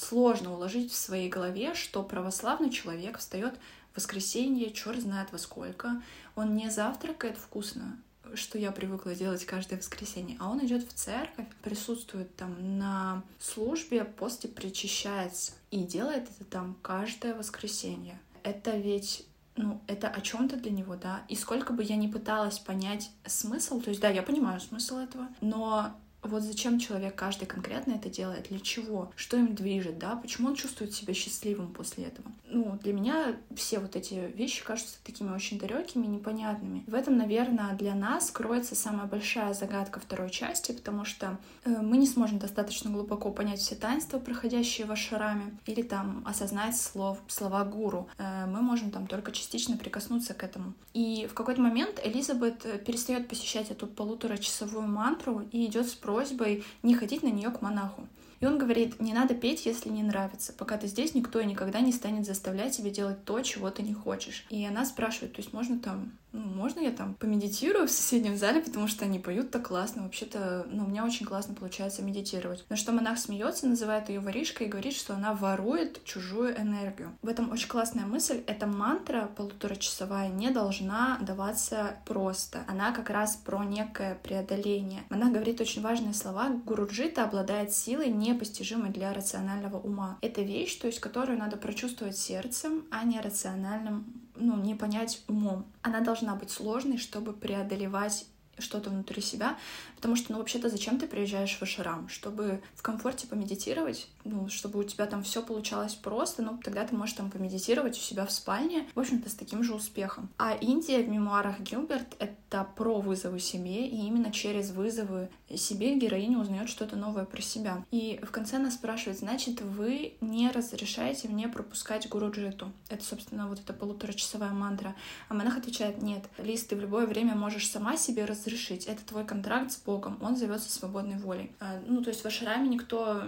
сложно уложить в своей голове, что православный человек встает в воскресенье, черт знает во сколько, он не завтракает вкусно, что я привыкла делать каждое воскресенье, а он идет в церковь, присутствует там на службе, после причащается и делает это там каждое воскресенье. Это ведь ну, это о чем-то для него, да. И сколько бы я ни пыталась понять смысл, то есть, да, я понимаю смысл этого, но вот зачем человек каждый конкретно это делает, для чего, что им движет, да, почему он чувствует себя счастливым после этого. Ну, для меня все вот эти вещи кажутся такими очень далекими, непонятными. В этом, наверное, для нас кроется самая большая загадка второй части, потому что э, мы не сможем достаточно глубоко понять все таинства, проходящие в ашараме, или там осознать слов, слова гуру. Э, мы можем там только частично прикоснуться к этому. И в какой-то момент Элизабет э, перестает посещать эту полуторачасовую мантру и идет с просьбой не ходить на нее к монаху. И он говорит, не надо петь, если не нравится. Пока ты здесь, никто и никогда не станет заставлять тебя делать то, чего ты не хочешь. И она спрашивает, то есть можно там ну, можно я там помедитирую в соседнем зале, потому что они поют так классно. Вообще-то, ну, у меня очень классно получается медитировать. На что монах смеется, называет ее воришкой и говорит, что она ворует чужую энергию. В этом очень классная мысль. Эта мантра полуторачасовая не должна даваться просто. Она как раз про некое преодоление. Монах говорит очень важные слова. Гуруджита обладает силой, непостижимой для рационального ума. Это вещь, то есть, которую надо прочувствовать сердцем, а не рациональным ну, не понять умом. Она должна быть сложной, чтобы преодолевать что-то внутри себя, потому что, ну, вообще-то, зачем ты приезжаешь в Ашрам? Чтобы в комфорте помедитировать, ну, чтобы у тебя там все получалось просто, ну, тогда ты можешь там помедитировать у себя в спальне, в общем-то, с таким же успехом. А Индия в мемуарах Гилберт — это про вызовы себе, и именно через вызовы себе героиня узнает что-то новое про себя. И в конце она спрашивает, значит, вы не разрешаете мне пропускать гуру джиту? Это, собственно, вот эта полуторачасовая мантра. А монах отвечает, нет, Лиз, ты в любое время можешь сама себе разрешить. Это твой контракт с Богом, он зовется свободной волей. А, ну, то есть в Ашраме никто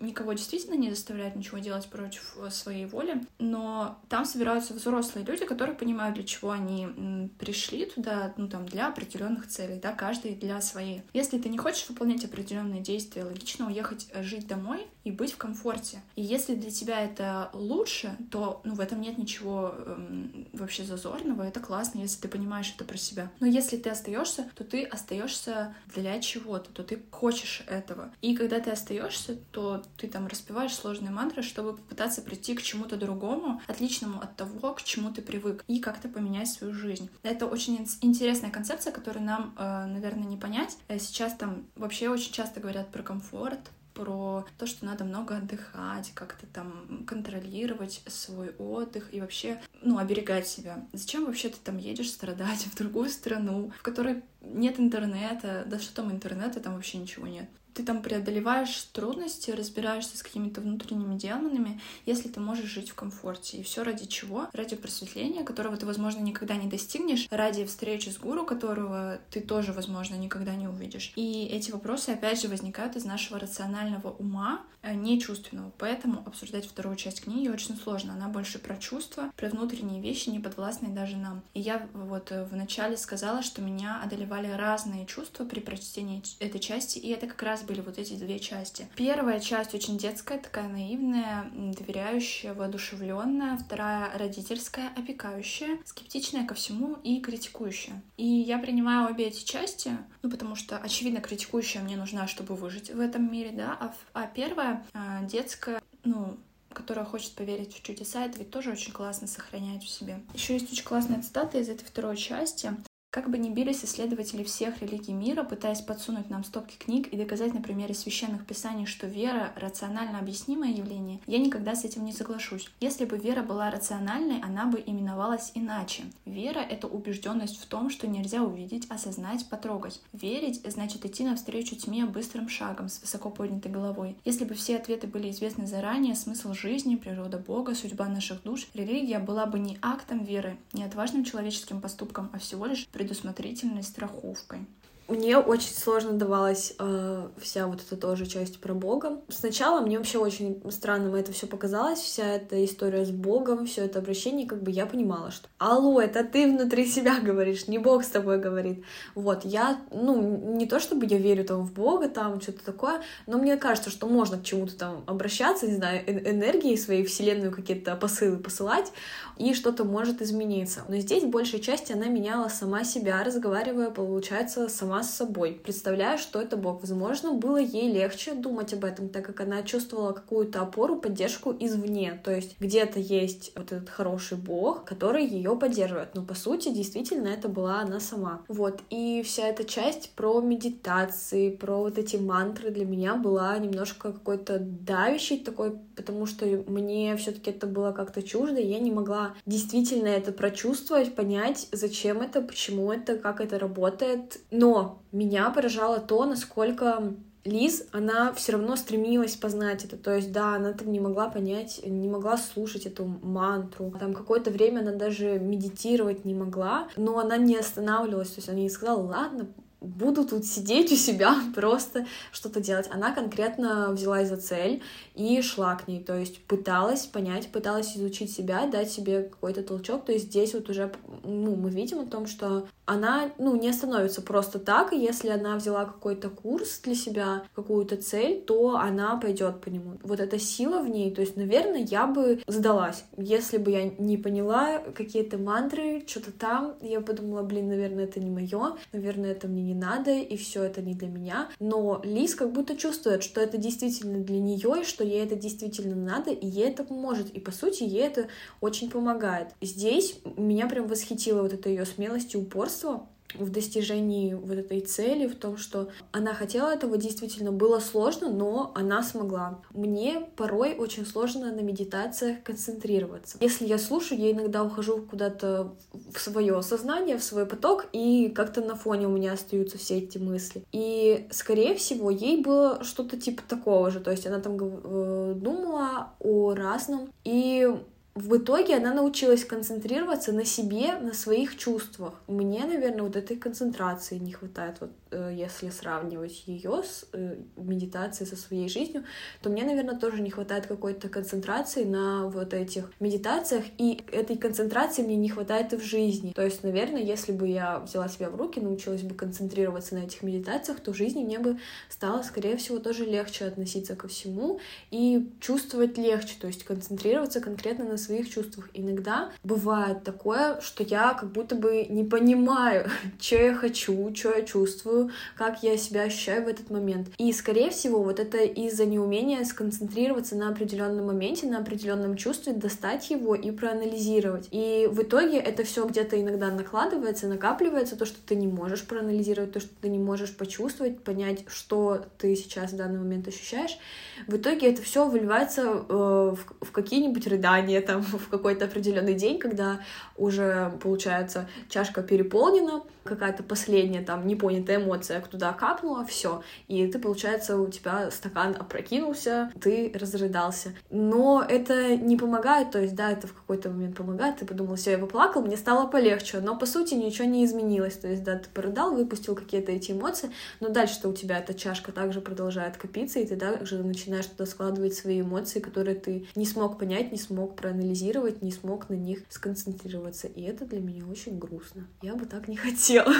никого действительно не заставляет ничего делать против э, своей воли, но там собираются взрослые люди, которые понимают, для чего они пришли туда, ну там для определенных целей, да, каждый для своей. Если ты не хочешь выполнять определенные действия, логично уехать э, жить домой и быть в комфорте. И если для тебя это лучше, то ну, в этом нет ничего эм, вообще зазорного, это классно, если ты понимаешь это про себя. Но если ты остаешься, то ты остаешься для чего-то, то ты хочешь этого. И когда ты остаешься, то ты там распеваешь сложные мантры, чтобы попытаться прийти к чему-то другому, отличному от того, к чему ты привык, и как-то поменять свою жизнь. Это очень интересная концепция, которую нам, э, наверное, не понять. Э, сейчас там вообще очень часто говорят про комфорт, про то, что надо много отдыхать, как-то там контролировать свой отдых и вообще, ну, оберегать себя. Зачем вообще ты там едешь страдать в другую страну, в которой нет интернета, да что там интернета, там вообще ничего нет ты там преодолеваешь трудности, разбираешься с какими-то внутренними демонами, если ты можешь жить в комфорте. И все ради чего? Ради просветления, которого ты, возможно, никогда не достигнешь, ради встречи с гуру, которого ты тоже, возможно, никогда не увидишь. И эти вопросы, опять же, возникают из нашего рационального ума, а не чувственного. Поэтому обсуждать вторую часть книги очень сложно. Она больше про чувства, про внутренние вещи, не подвластные даже нам. И я вот э, вначале сказала, что меня одолевали разные чувства при прочтении этой части, и это как раз были вот эти две части. Первая часть очень детская, такая наивная, доверяющая, воодушевленная. Вторая родительская, опекающая, скептичная ко всему и критикующая. И я принимаю обе эти части, ну потому что, очевидно, критикующая мне нужна, чтобы выжить в этом мире, да, а, а первая а, детская, ну, которая хочет поверить в чудеса, это ведь тоже очень классно сохранять в себе. Еще есть очень классная цитата из этой второй части. Как бы ни бились исследователи всех религий мира, пытаясь подсунуть нам стопки книг и доказать на примере священных писаний, что вера — рационально объяснимое явление, я никогда с этим не соглашусь. Если бы вера была рациональной, она бы именовалась иначе. Вера — это убежденность в том, что нельзя увидеть, осознать, потрогать. Верить — значит идти навстречу тьме быстрым шагом, с высоко поднятой головой. Если бы все ответы были известны заранее, смысл жизни, природа Бога, судьба наших душ, религия была бы не актом веры, не отважным человеческим поступком, а всего лишь предусмотрительной страховкой. Мне очень сложно давалась э, вся вот эта тоже часть про Бога. Сначала мне вообще очень странным это все показалось, вся эта история с Богом, все это обращение, как бы я понимала, что алло, это ты внутри себя говоришь, не Бог с тобой говорит. Вот, я, ну, не то чтобы я верю там в Бога, там что-то такое, но мне кажется, что можно к чему-то там обращаться, не знаю, энергии своей вселенную какие-то посылы посылать, и что-то может измениться. Но здесь большей части она меняла сама себя, разговаривая, получается, сама сама с собой, представляя, что это Бог. Возможно, было ей легче думать об этом, так как она чувствовала какую-то опору, поддержку извне. То есть где-то есть вот этот хороший Бог, который ее поддерживает. Но по сути, действительно, это была она сама. Вот. И вся эта часть про медитации, про вот эти мантры для меня была немножко какой-то давящей такой, потому что мне все-таки это было как-то чуждо, я не могла действительно это прочувствовать, понять, зачем это, почему это, как это работает. Но меня поражало то, насколько Лиз, она все равно стремилась познать это. То есть, да, она там не могла понять, не могла слушать эту мантру. Там какое-то время она даже медитировать не могла, но она не останавливалась. То есть она не сказала, ладно, буду тут сидеть у себя, просто что-то делать. Она конкретно взялась за цель и шла к ней, то есть пыталась понять, пыталась изучить себя, дать себе какой-то толчок. То есть здесь вот уже ну, мы видим о том, что она ну, не остановится просто так, и если она взяла какой-то курс для себя, какую-то цель, то она пойдет по нему. Вот эта сила в ней, то есть, наверное, я бы сдалась, если бы я не поняла какие-то мантры, что-то там, я подумала, блин, наверное, это не мое, наверное, это мне не надо, и все это не для меня. Но Лиз как будто чувствует, что это действительно для нее, и что ей это действительно надо, и ей это поможет. И по сути, ей это очень помогает. Здесь меня прям восхитила вот эта ее смелость и упорство, в достижении вот этой цели, в том, что она хотела этого, действительно было сложно, но она смогла. Мне порой очень сложно на медитациях концентрироваться. Если я слушаю, я иногда ухожу куда-то в свое сознание, в свой поток, и как-то на фоне у меня остаются все эти мысли. И, скорее всего, ей было что-то типа такого же, то есть она там э, думала о разном, и в итоге она научилась концентрироваться на себе, на своих чувствах. Мне, наверное, вот этой концентрации не хватает. Вот Э, если сравнивать ее с э, медитацией со своей жизнью, то мне, наверное, тоже не хватает какой-то концентрации на вот этих медитациях, и этой концентрации мне не хватает и в жизни. То есть, наверное, если бы я взяла себя в руки, научилась бы концентрироваться на этих медитациях, то в жизни мне бы стало, скорее всего, тоже легче относиться ко всему и чувствовать легче, то есть концентрироваться конкретно на своих чувствах. Иногда бывает такое, что я как будто бы не понимаю, что я хочу, что я чувствую, как я себя ощущаю в этот момент. И, скорее всего, вот это из-за неумения сконцентрироваться на определенном моменте, на определенном чувстве, достать его и проанализировать. И в итоге это все где-то иногда накладывается, накапливается, то, что ты не можешь проанализировать, то, что ты не можешь почувствовать, понять, что ты сейчас в данный момент ощущаешь. В итоге это все выливается э, в, в какие-нибудь рыдания, там, в какой-то определенный день, когда уже, получается, чашка переполнена, какая-то последняя там непонятая эмоция туда капнула, все, и ты, получается, у тебя стакан опрокинулся, ты разрыдался. Но это не помогает, то есть, да, это в какой-то момент помогает, ты подумал, все, я поплакал, мне стало полегче, но по сути ничего не изменилось, то есть, да, ты порыдал, выпустил какие-то эти эмоции, но дальше-то у тебя? Эта чашка также продолжает копиться, и ты также начинаешь туда складывать свои эмоции, которые ты не смог понять, не смог проанализировать, не смог на них сконцентрироваться, и это для меня очень грустно. Я бы так не хотела хотела.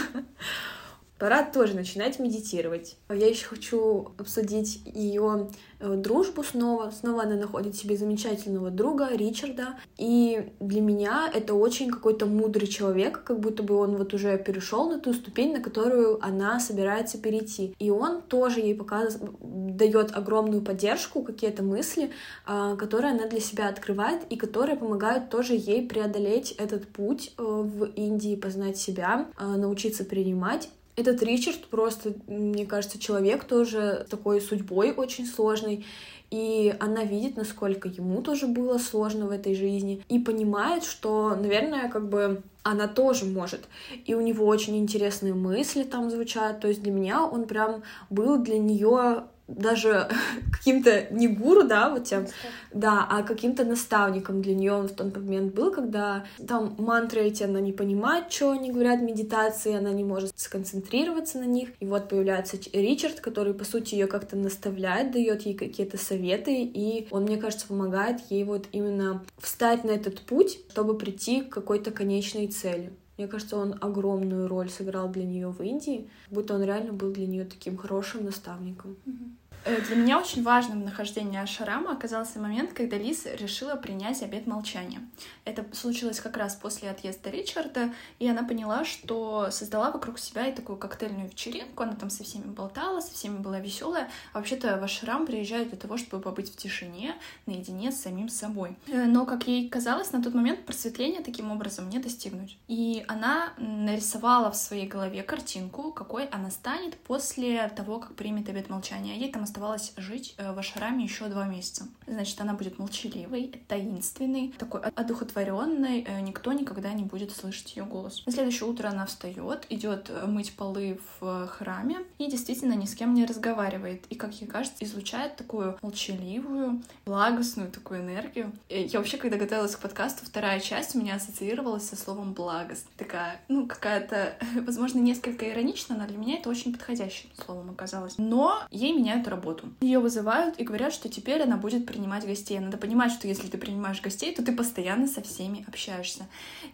Пора тоже начинать медитировать. Я еще хочу обсудить ее э, дружбу снова. Снова она находит себе замечательного друга Ричарда. И для меня это очень какой-то мудрый человек, как будто бы он вот уже перешел на ту ступень, на которую она собирается перейти. И он тоже ей показывает, дает огромную поддержку, какие-то мысли, а, которые она для себя открывает и которые помогают тоже ей преодолеть этот путь э, в Индии, познать себя, а, научиться принимать этот Ричард просто, мне кажется, человек тоже такой судьбой очень сложной. И она видит, насколько ему тоже было сложно в этой жизни. И понимает, что, наверное, как бы она тоже может. И у него очень интересные мысли там звучат. То есть для меня он прям был для нее даже каким-то не гуру, да, вот тем, да, а каким-то наставником для нее он в тот момент был, когда там мантры эти она не понимает, что они говорят медитации, она не может сконцентрироваться на них, и вот появляется Ричард, который по сути ее как-то наставляет, дает ей какие-то советы, и он, мне кажется, помогает ей вот именно встать на этот путь, чтобы прийти к какой-то конечной цели. Мне кажется, он огромную роль сыграл для нее в Индии, будто он реально был для нее таким хорошим наставником. Mm-hmm. Э, для меня очень важным в нахождении Ашарама оказался момент, когда Лиз решила принять обет молчания. Это случилось как раз после отъезда Ричарда, и она поняла, что создала вокруг себя и такую коктейльную вечеринку, она там со всеми болтала, со всеми была веселая. А вообще-то в Ашрам приезжают для того, чтобы побыть в тишине, наедине с самим собой. Э, но, как ей казалось, на тот момент просветления таким образом не достигнуть. И она нарисовала в своей голове картинку, какой она станет после того, как примет обет молчания. Ей там оставалось жить э, в Ашраме еще два месяца. Значит, она будет молчаливой, таинственной, такой одухотворенной, э, никто никогда не будет слышать ее голос. На следующее утро она встает, идет э, мыть полы в храме и действительно ни с кем не разговаривает. И, как ей кажется, излучает такую молчаливую, благостную такую энергию. Я вообще, когда готовилась к подкасту, вторая часть у меня ассоциировалась со словом благость. Такая, ну, какая-то, возможно, несколько ироничная, но для меня это очень подходящим словом оказалось. Но ей меняют работу работу. Ее вызывают и говорят, что теперь она будет принимать гостей. Надо понимать, что если ты принимаешь гостей, то ты постоянно со всеми общаешься.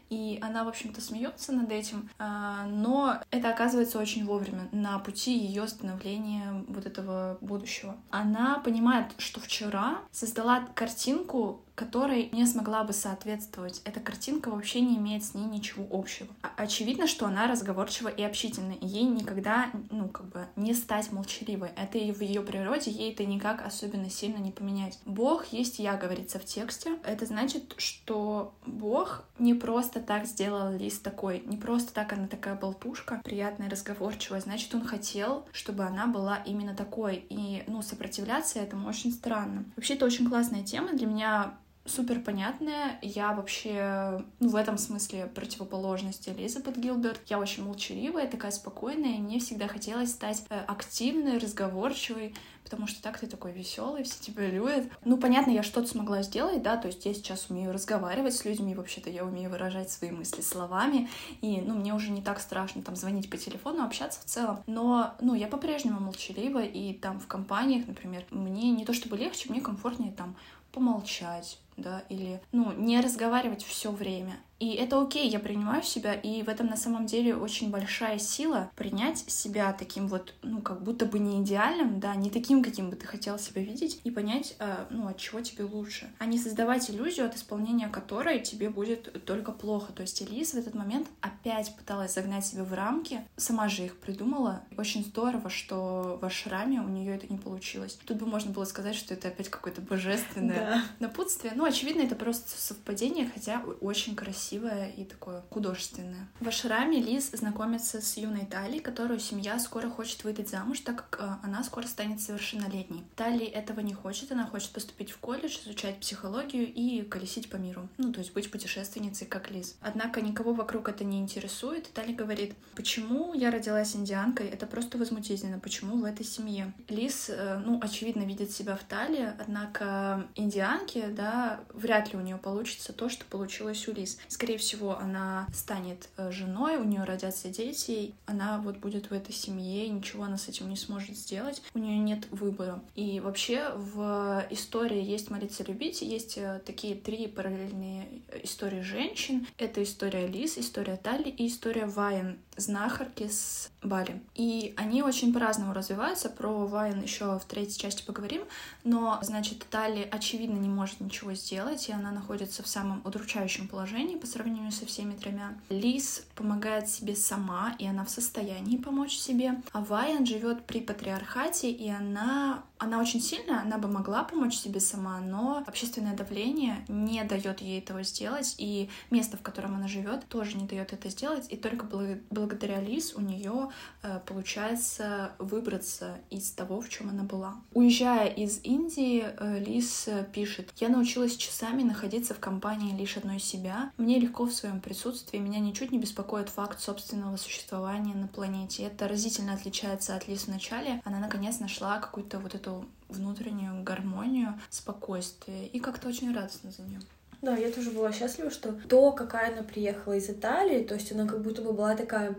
И она, в общем-то, смеется над этим, а, но это оказывается очень вовремя на пути ее становления вот этого будущего. Она понимает, что вчера создала картинку, которой не смогла бы соответствовать. Эта картинка вообще не имеет с ней ничего общего. Очевидно, что она разговорчива и общительна, ей никогда, ну, как бы, не стать молчаливой. Это и в ее природе, ей это никак особенно сильно не поменять. Бог есть я, говорится в тексте. Это значит, что Бог не просто так сделал лист такой, не просто так она такая болтушка, приятная, разговорчивая. Значит, он хотел, чтобы она была именно такой. И, ну, сопротивляться этому очень странно. Вообще, это очень классная тема. Для меня супер понятная. Я вообще, ну, в этом смысле противоположность Элизабет Гилберт. Я очень молчаливая, такая спокойная, и мне всегда хотелось стать э, активной, разговорчивой, потому что так ты такой веселый, все тебя любят. Ну, понятно, я что-то смогла сделать, да, то есть я сейчас умею разговаривать с людьми, вообще-то я умею выражать свои мысли словами, и, ну, мне уже не так страшно там звонить по телефону, общаться в целом, но, ну, я по-прежнему молчалива, и там в компаниях, например, мне не то чтобы легче, мне комфортнее там помолчать, да, или, ну, не разговаривать все время. И это окей, я принимаю себя, и в этом на самом деле очень большая сила принять себя таким вот, ну, как будто бы не идеальным, да, не таким, каким бы ты хотел себя видеть, и понять, э, ну, от чего тебе лучше, а не создавать иллюзию, от исполнения которой тебе будет только плохо. То есть Элис в этот момент опять пыталась загнать себя в рамки, сама же их придумала. Очень здорово, что в ашраме у нее это не получилось. Тут бы можно было сказать, что это опять какое-то божественное да. напутствие. Ну, очевидно, это просто совпадение, хотя очень красиво красивое и такое художественное. В Ашраме Лиз знакомится с юной Тали, которую семья скоро хочет выдать замуж, так как э, она скоро станет совершеннолетней. Тали этого не хочет, она хочет поступить в колледж, изучать психологию и колесить по миру. Ну, то есть быть путешественницей, как Лиз. Однако никого вокруг это не интересует. Тали говорит, почему я родилась индианкой, это просто возмутительно, почему в этой семье. Лиз, э, ну, очевидно, видит себя в Тали, однако индианки, да, вряд ли у нее получится то, что получилось у Лиз. Скорее всего, она станет э, женой, у нее родятся дети, она вот будет в этой семье, ничего она с этим не сможет сделать, у нее нет выбора. И вообще в истории есть молиться любить, есть э, такие три параллельные истории женщин. Это история Лис, история Тали и история Вайен, знахарки с Бали. И они очень по-разному развиваются. Про Вайн еще в третьей части поговорим. Но, значит, Тали, очевидно, не может ничего сделать, и она находится в самом удручающем положении по сравнению со всеми тремя. Лис помогает себе сама, и она в состоянии помочь себе. А Вайн живет при патриархате, и она, она очень сильная, она бы могла помочь себе сама, но общественное давление не дает ей этого сделать, и место, в котором она живет, тоже не дает это сделать, и только благодаря Лис у нее Э, получается выбраться из того, в чем она была. Уезжая из Индии, э, Лис пишет, «Я научилась часами находиться в компании лишь одной себя. Мне легко в своем присутствии, меня ничуть не беспокоит факт собственного существования на планете. Это разительно отличается от Лис в начале. Она наконец нашла какую-то вот эту внутреннюю гармонию, спокойствие, и как-то очень радостно за нее. Да, я тоже была счастлива, что то, какая она приехала из Италии, то есть она как будто бы была такая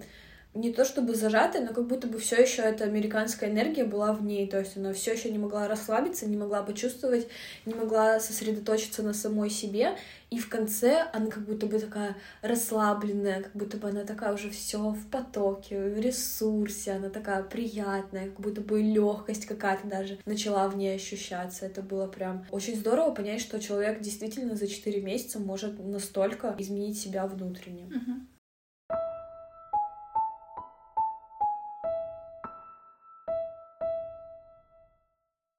не то чтобы зажатая, но как будто бы все еще эта американская энергия была в ней, то есть она все еще не могла расслабиться, не могла почувствовать, не могла сосредоточиться на самой себе, и в конце она как будто бы такая расслабленная, как будто бы она такая уже все в потоке, в ресурсе, она такая приятная, как будто бы легкость какая-то даже начала в ней ощущаться. Это было прям очень здорово понять, что человек действительно за 4 месяца может настолько изменить себя внутренне. Uh-huh.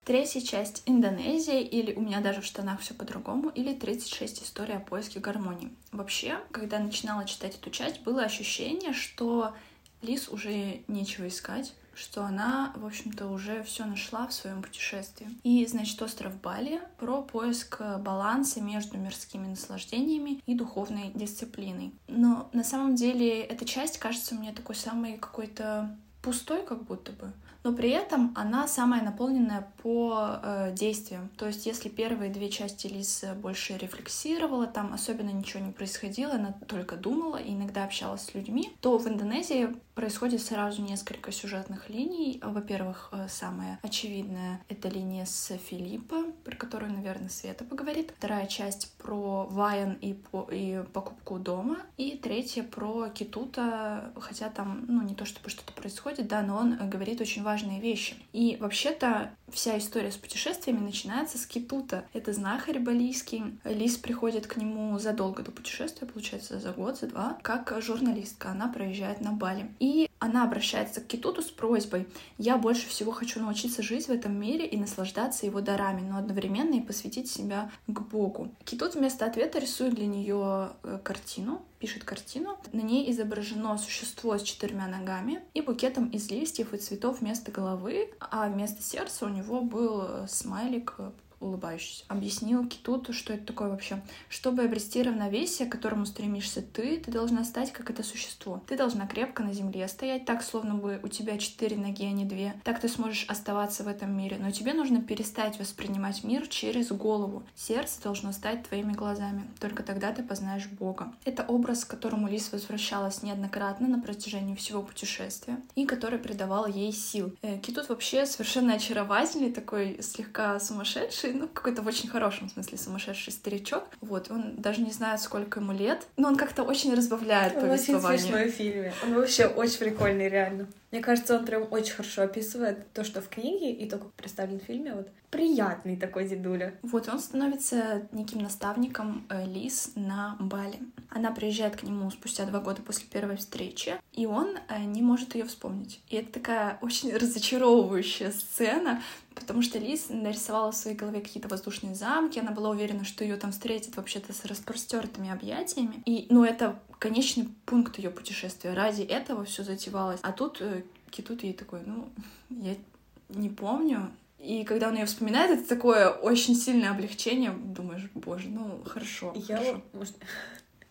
Третья часть Индонезия, или у меня даже в штанах все по-другому, или 36 история о поиске гармонии. Вообще, когда начинала читать эту часть, было ощущение, что Лис уже нечего искать, что она, в общем-то, уже все нашла в своем путешествии. И, значит, остров Бали про поиск баланса между мирскими наслаждениями и духовной дисциплиной. Но на самом деле эта часть кажется мне такой самой какой-то пустой, как будто бы но при этом она самая наполненная по э, действиям. То есть, если первые две части Лиз больше рефлексировала, там особенно ничего не происходило, она только думала и иногда общалась с людьми, то в Индонезии происходит сразу несколько сюжетных линий. Во-первых, э, самая очевидная — это линия с Филиппа, про которую, наверное, Света поговорит. Вторая часть про Вайан и, по, и покупку дома. И третья про Китута, хотя там, ну, не то чтобы что-то происходит, да, но он говорит очень важные вещи. И вообще-то вся история с путешествиями начинается с Китута. Это знахарь балийский. Лис приходит к нему задолго до путешествия, получается, за год, за два, как журналистка. Она проезжает на Бали. И она обращается к Китуту с просьбой «Я больше всего хочу научиться жить в этом мире и наслаждаться его дарами, но одновременно и посвятить себя к Богу». Китут вместо ответа рисует для нее э, картину, пишет картину. На ней изображено существо с четырьмя ногами и букетом из листьев и цветов вместо головы, а вместо сердца у него был э, смайлик улыбающийся. Объяснил Китуту, что это такое вообще. Чтобы обрести равновесие, к которому стремишься ты, ты должна стать как это существо. Ты должна крепко на земле стоять так, словно бы у тебя четыре ноги, а не две. Так ты сможешь оставаться в этом мире. Но тебе нужно перестать воспринимать мир через голову. Сердце должно стать твоими глазами. Только тогда ты познаешь Бога. Это образ, к которому Лис возвращалась неоднократно на протяжении всего путешествия и который придавал ей сил. Э, Китут вообще совершенно очаровательный, такой слегка сумасшедший, ну, какой-то в очень хорошем смысле сумасшедший старичок. Вот, он даже не знает, сколько ему лет, но он как-то очень разбавляет он повествование. Он очень смешной в фильме. Он вообще очень прикольный, реально. Мне кажется, он прям очень хорошо описывает то, что в книге, и то, как представлен в фильме. Вот приятный такой дедуля. Вот он становится неким наставником э, Лис на Бали. Она приезжает к нему спустя два года после первой встречи, и он э, не может ее вспомнить. И это такая очень разочаровывающая сцена, потому что Лис нарисовала в своей голове какие-то воздушные замки, она была уверена, что ее там встретят вообще-то с распростертыми объятиями. И, ну, это конечный пункт ее путешествия. Ради этого все затевалось. А тут э, Китут ей такой, ну, я не помню. И когда он ее вспоминает, это такое очень сильное облегчение. Думаешь, боже, ну хорошо. Я, хорошо. Может,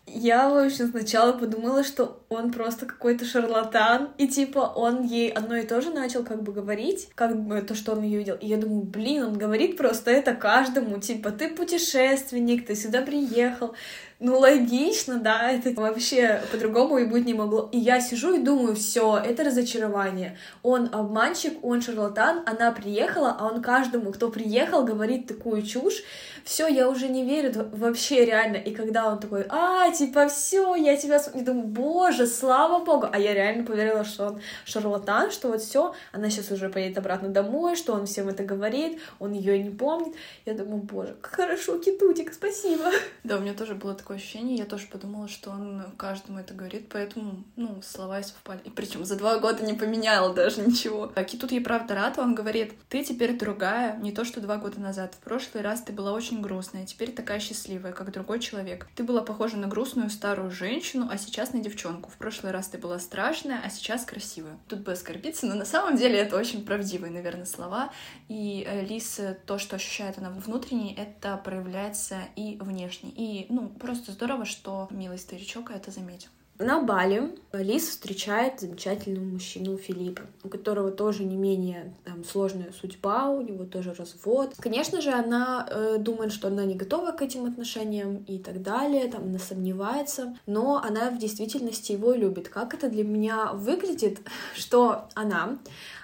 я, в общем, сначала подумала, что он просто какой-то шарлатан, и типа он ей одно и то же начал как бы говорить, как бы то, что он ее видел. И я думаю, блин, он говорит просто это каждому, типа, ты путешественник, ты сюда приехал, ну логично, да, это вообще по-другому и быть не могло. И я сижу и думаю, все, это разочарование. Он обманщик, он шарлатан, она приехала, а он каждому, кто приехал, говорит такую чушь. Все, я уже не верю вообще реально. И когда он такой, а, типа, все, я тебя... Я думаю, боже, слава богу. А я реально поверила, что он шарлатан, что вот все, она сейчас уже поедет обратно домой, что он всем это говорит, он ее не помнит. Я думаю, боже, как хорошо, Китутик, спасибо. Да, у меня тоже было такое ощущение, я тоже подумала, что он каждому это говорит, поэтому, ну, слова и совпали. И причем за два года не поменяла даже ничего. А Китут ей правда рад, он говорит, ты теперь другая, не то, что два года назад. В прошлый раз ты была очень грустная, теперь такая счастливая, как другой человек. Ты была похожа на грустную старую женщину, а сейчас на девчонку. В прошлый раз ты была страшная, а сейчас красивая. Тут бы оскорбиться, но на самом деле это очень правдивые, наверное, слова. И э, Лис, то, что ощущает она внутренне, это проявляется и внешне. И, ну, просто здорово, что милый старичок это заметил. На Бали Лис встречает замечательного мужчину Филиппа, у которого тоже не менее там, сложная судьба, у него тоже развод. Конечно же, она э, думает, что она не готова к этим отношениям и так далее, там она сомневается, но она в действительности его любит. Как это для меня выглядит, что она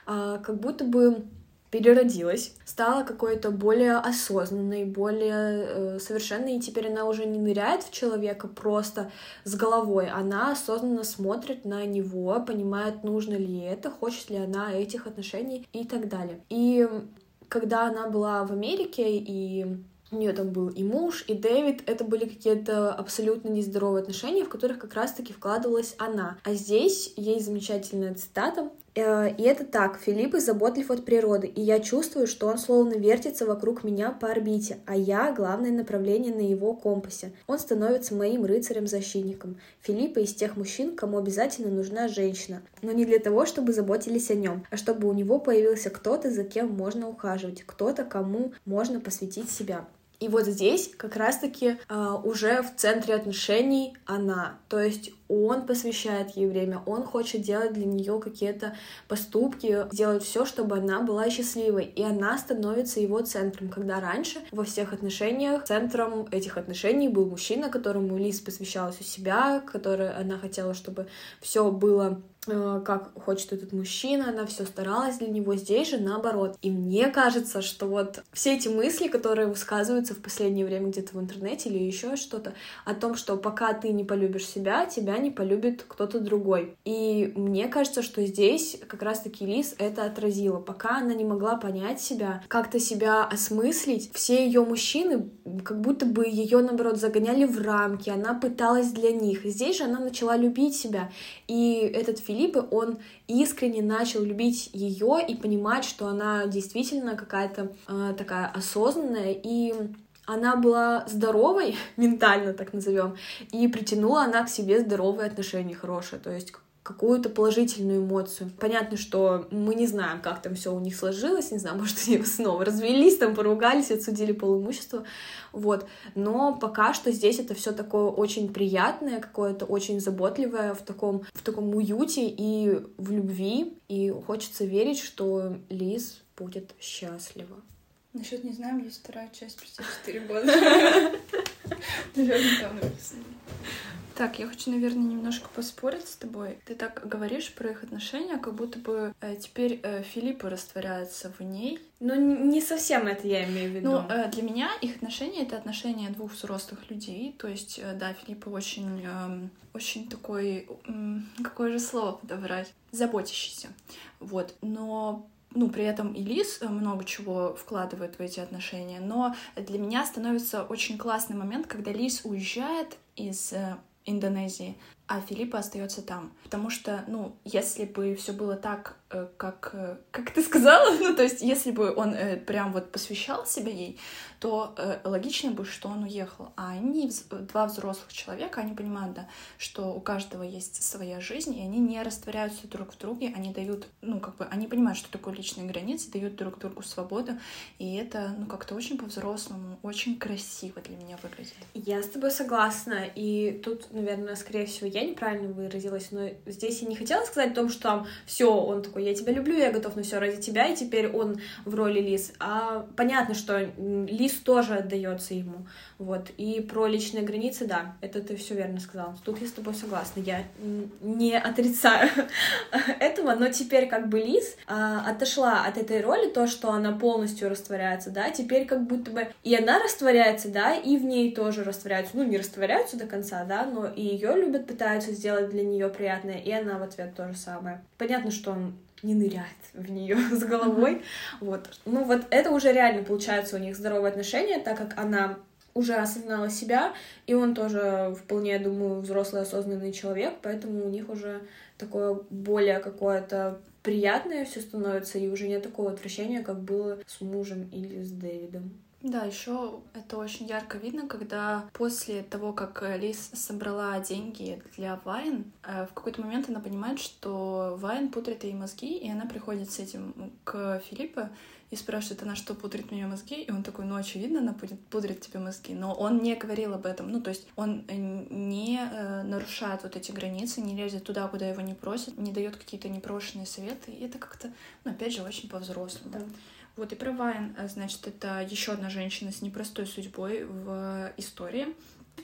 э, как будто бы переродилась, стала какой-то более осознанной, более э, совершенной, и теперь она уже не ныряет в человека просто с головой, она осознанно смотрит на него, понимает, нужно ли это, хочет ли она этих отношений и так далее. И когда она была в Америке и у нее там был и муж, и Дэвид. Это были какие-то абсолютно нездоровые отношения, в которых как раз-таки вкладывалась она. А здесь есть замечательная цитата. Э, и это так, Филипп заботлив от природы, и я чувствую, что он словно вертится вокруг меня по орбите, а я — главное направление на его компасе. Он становится моим рыцарем-защитником. Филиппа из тех мужчин, кому обязательно нужна женщина. Но не для того, чтобы заботились о нем, а чтобы у него появился кто-то, за кем можно ухаживать, кто-то, кому можно посвятить себя. И вот здесь как раз-таки э, уже в центре отношений она. То есть он посвящает ей время, он хочет делать для нее какие-то поступки, делать все, чтобы она была счастливой. И она становится его центром, когда раньше во всех отношениях центром этих отношений был мужчина, которому Лиз посвящалась у себя, который она хотела, чтобы все было как хочет этот мужчина, она все старалась для него, здесь же наоборот. И мне кажется, что вот все эти мысли, которые высказываются в последнее время где-то в интернете или еще что-то, о том, что пока ты не полюбишь себя, тебя не полюбит кто-то другой. И мне кажется, что здесь как раз-таки Лиз это отразила. Пока она не могла понять себя, как-то себя осмыслить, все ее мужчины как будто бы ее, наоборот, загоняли в рамки, она пыталась для них. Здесь же она начала любить себя. И этот фильм Филиппы, он искренне начал любить ее и понимать, что она действительно какая-то э, такая осознанная и она была здоровой, ментально так назовем, и притянула она к себе здоровые отношения, хорошие, то есть какую-то положительную эмоцию. Понятно, что мы не знаем, как там все у них сложилось, не знаю, может, они снова развелись, там поругались, отсудили полуимущество, вот. Но пока что здесь это все такое очень приятное, какое-то очень заботливое в таком, в таком уюте и в любви, и хочется верить, что Лиз будет счастлива. Насчет не знаю, есть вторая часть спустя 4 года. Наверное, там написано. Так, я хочу, наверное, немножко поспорить с тобой. Ты так говоришь про их отношения, как будто бы э, теперь э, Филиппа растворяется в ней. Ну, не совсем это я имею в виду. Ну, э, для меня их отношения — это отношения двух взрослых людей. То есть, э, да, Филиппа очень, э, очень такой... Э, какое же слово подобрать? Заботящийся. Вот. Но ну, при этом и Лиз много чего вкладывает в эти отношения, но для меня становится очень классный момент, когда Лиз уезжает из э, Индонезии, а Филиппа остается там. Потому что, ну, если бы все было так, э, как, э, как ты сказала, ну, то есть, если бы он э, прям вот посвящал себя ей, то логично бы, что он уехал. А они, два взрослых человека, они понимают, да, что у каждого есть своя жизнь, и они не растворяются друг в друге, они дают, ну, как бы, они понимают, что такое личные границы, дают друг другу свободу, и это, ну, как-то очень по-взрослому, очень красиво для меня выглядит. Я с тобой согласна, и тут, наверное, скорее всего, я неправильно выразилась, но здесь я не хотела сказать о том, что там все, он такой, я тебя люблю, я готов на все ради тебя, и теперь он в роли Лис. А понятно, что Лис тоже отдается ему. Вот. И про личные границы, да, это ты все верно сказала. Тут я с тобой согласна. Я не отрицаю этого, но теперь как бы Лис а, отошла от этой роли, то, что она полностью растворяется, да, теперь как будто бы и она растворяется, да, и в ней тоже растворяются. Ну, не растворяются до конца, да, но и ее любят, пытаются сделать для нее приятное, и она в ответ то же самое. Понятно, что он не ныряет в нее с головой. Вот. Ну вот это уже реально получается у них здоровые отношения, так как она уже осознала себя, и он тоже вполне, я думаю, взрослый осознанный человек, поэтому у них уже такое более какое-то приятное все становится, и уже нет такого отвращения, как было с мужем или с Дэвидом. Да, еще это очень ярко видно, когда после того, как Лиз собрала деньги для Вайн, э, в какой-то момент она понимает, что Вайн пудрит ей мозги, и она приходит с этим к Филиппу и спрашивает, она что, пудрит мне мозги? И он такой, ну, очевидно, она пудрит, пудрит тебе мозги. Но он не говорил об этом. Ну, то есть он не э, нарушает вот эти границы, не лезет туда, куда его не просят, не дает какие-то непрошенные советы. И это как-то, ну, опять же, очень по-взрослому. Да. Вот, и про Вайн, э, значит, это еще одна женщина с непростой судьбой в истории.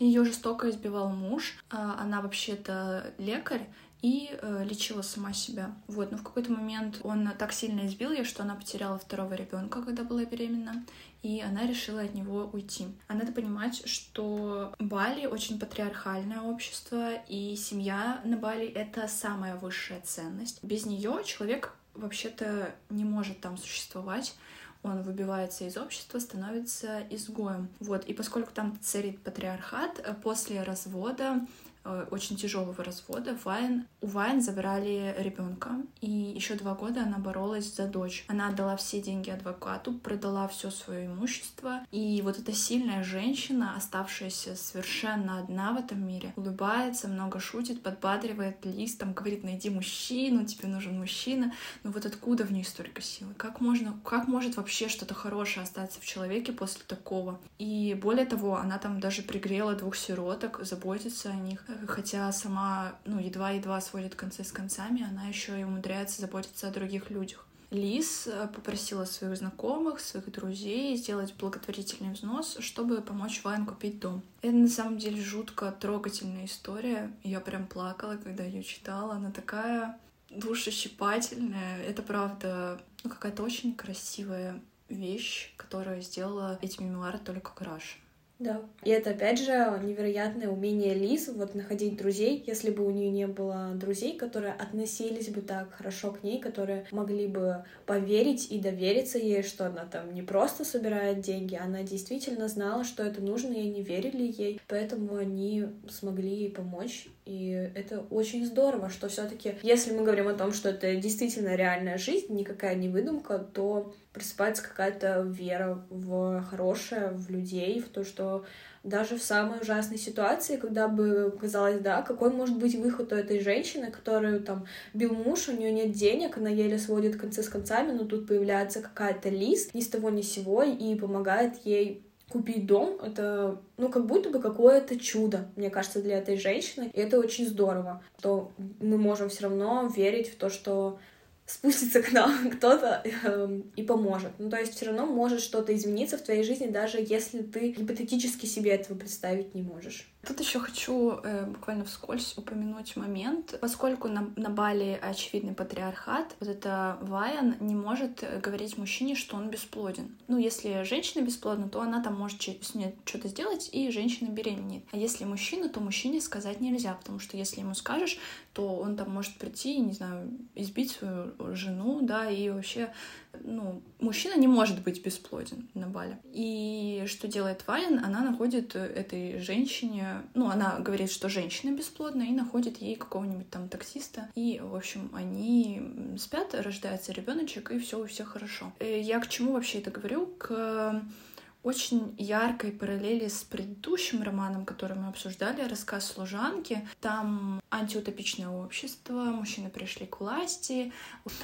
Ее жестоко избивал муж. А, она вообще-то лекарь, и э, лечила сама себя. Вот, но в какой-то момент он так сильно избил ее, что она потеряла второго ребенка, когда была беременна, и она решила от него уйти. А надо понимать, что Бали очень патриархальное общество, и семья на Бали — это самая высшая ценность. Без нее человек вообще-то не может там существовать он выбивается из общества, становится изгоем. Вот, и поскольку там царит патриархат, э, после развода очень тяжелого развода, Вайн, у Вайн забрали ребенка, и еще два года она боролась за дочь. Она отдала все деньги адвокату, продала все свое имущество, и вот эта сильная женщина, оставшаяся совершенно одна в этом мире, улыбается, много шутит, подбадривает Лиз, там говорит, найди мужчину, тебе нужен мужчина. Но вот откуда в ней столько силы? Как можно, как может вообще что-то хорошее остаться в человеке после такого? И более того, она там даже пригрела двух сироток, заботится о них хотя сама, ну, едва-едва сводит концы с концами, она еще и умудряется заботиться о других людях. Лиз э, попросила своих знакомых, своих друзей сделать благотворительный взнос, чтобы помочь Вайн купить дом. Это на самом деле жутко трогательная история. Я прям плакала, когда ее читала. Она такая душещипательная. Это правда ну, какая-то очень красивая вещь, которую сделала эти мемуары только Краш. Да. И это, опять же, невероятное умение Лиз вот находить друзей. Если бы у нее не было друзей, которые относились бы так хорошо к ней, которые могли бы поверить и довериться ей, что она там не просто собирает деньги, она действительно знала, что это нужно, и они верили ей, поэтому они смогли ей помочь. И это очень здорово, что все-таки, если мы говорим о том, что это действительно реальная жизнь, никакая не выдумка, то просыпается какая-то вера в хорошее, в людей, в то, что даже в самой ужасной ситуации, когда бы казалось, да, какой может быть выход у этой женщины, которую там бил муж, у нее нет денег, она еле сводит концы с концами, но тут появляется какая-то лис ни с того ни с сего и помогает ей купить дом, это, ну, как будто бы какое-то чудо, мне кажется, для этой женщины. И это очень здорово, что мы можем все равно верить в то, что спустится к нам кто-то э, и поможет. Ну, то есть все равно может что-то измениться в твоей жизни, даже если ты гипотетически себе этого представить не можешь. Тут еще хочу э, буквально вскользь упомянуть момент, поскольку на, на Бали очевидный патриархат, вот это Вайан не может э, говорить мужчине, что он бесплоден. Ну, если женщина бесплодна, то она там может что-то сделать, и женщина беременеет. А если мужчина, то мужчине сказать нельзя, потому что если ему скажешь, то он там может прийти, не знаю, избить свою жену, да, и вообще ну, мужчина не может быть бесплоден на бале. И что делает Вайн? Она находит этой женщине, ну, она говорит, что женщина бесплодна, и находит ей какого-нибудь там таксиста. И, в общем, они спят, рождается ребеночек, и все у всех хорошо. Э, я к чему вообще это говорю? К очень яркой параллели с предыдущим романом, который мы обсуждали, рассказ служанки. Там антиутопичное общество, мужчины пришли к власти,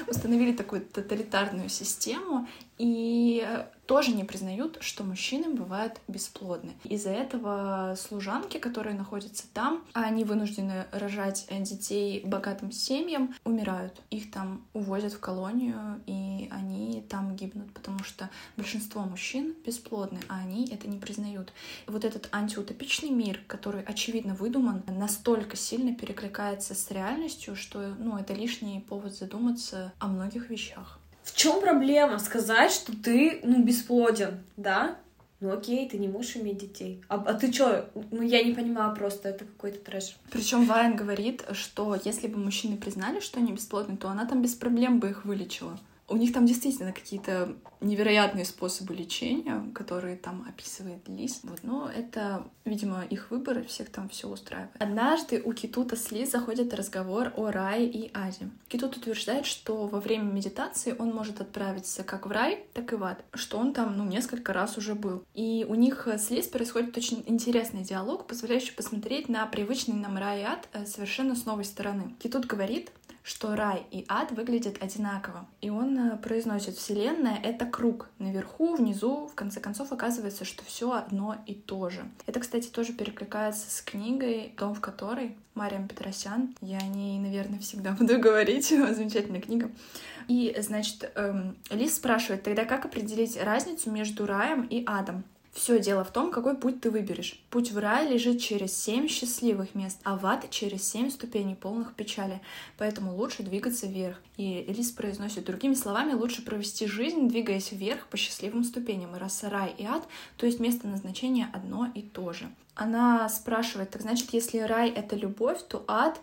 установили такую тоталитарную систему, и тоже не признают, что мужчины бывают бесплодны. Из-за этого служанки, которые находятся там, они вынуждены рожать детей богатым семьям, умирают. Их там увозят в колонию, и они там гибнут, потому что большинство мужчин бесплодны, а они это не признают. Вот этот антиутопичный мир, который очевидно выдуман, настолько сильно перекликается с реальностью, что ну, это лишний повод задуматься о многих вещах. В чем проблема сказать, что ты, ну, бесплоден, да? Ну окей, ты не можешь иметь детей. А, а ты чё? Ну я не понимаю просто, это какой-то трэш. Причем Вайн говорит, что если бы мужчины признали, что они бесплодны, то она там без проблем бы их вылечила. У них там действительно какие-то невероятные способы лечения, которые там описывает Лис. Вот, но это, видимо, их выбор, всех там все устраивает. Однажды у Китута с Лис заходит разговор о рае и аде. Китут утверждает, что во время медитации он может отправиться как в рай, так и в ад, что он там, ну, несколько раз уже был. И у них с Лис происходит очень интересный диалог, позволяющий посмотреть на привычный нам рай и ад э, совершенно с новой стороны. Китут говорит, что рай и ад выглядят одинаково. И он э, произносит, Вселенная — это круг. Наверху, внизу, в конце концов, оказывается, что все одно и то же. Это, кстати, тоже перекликается с книгой, дом в которой Мариам Петросян. Я о ней, наверное, всегда буду говорить. Замечательная книга. И, значит, эм, Лис спрашивает, тогда как определить разницу между раем и адом? Все дело в том, какой путь ты выберешь. Путь в рай лежит через семь счастливых мест, а в ад через семь ступеней полных печали. Поэтому лучше двигаться вверх. И Элис произносит другими словами, лучше провести жизнь, двигаясь вверх по счастливым ступеням. И раз рай и ад, то есть место назначения одно и то же. Она спрашивает, так значит, если рай — это любовь, то ад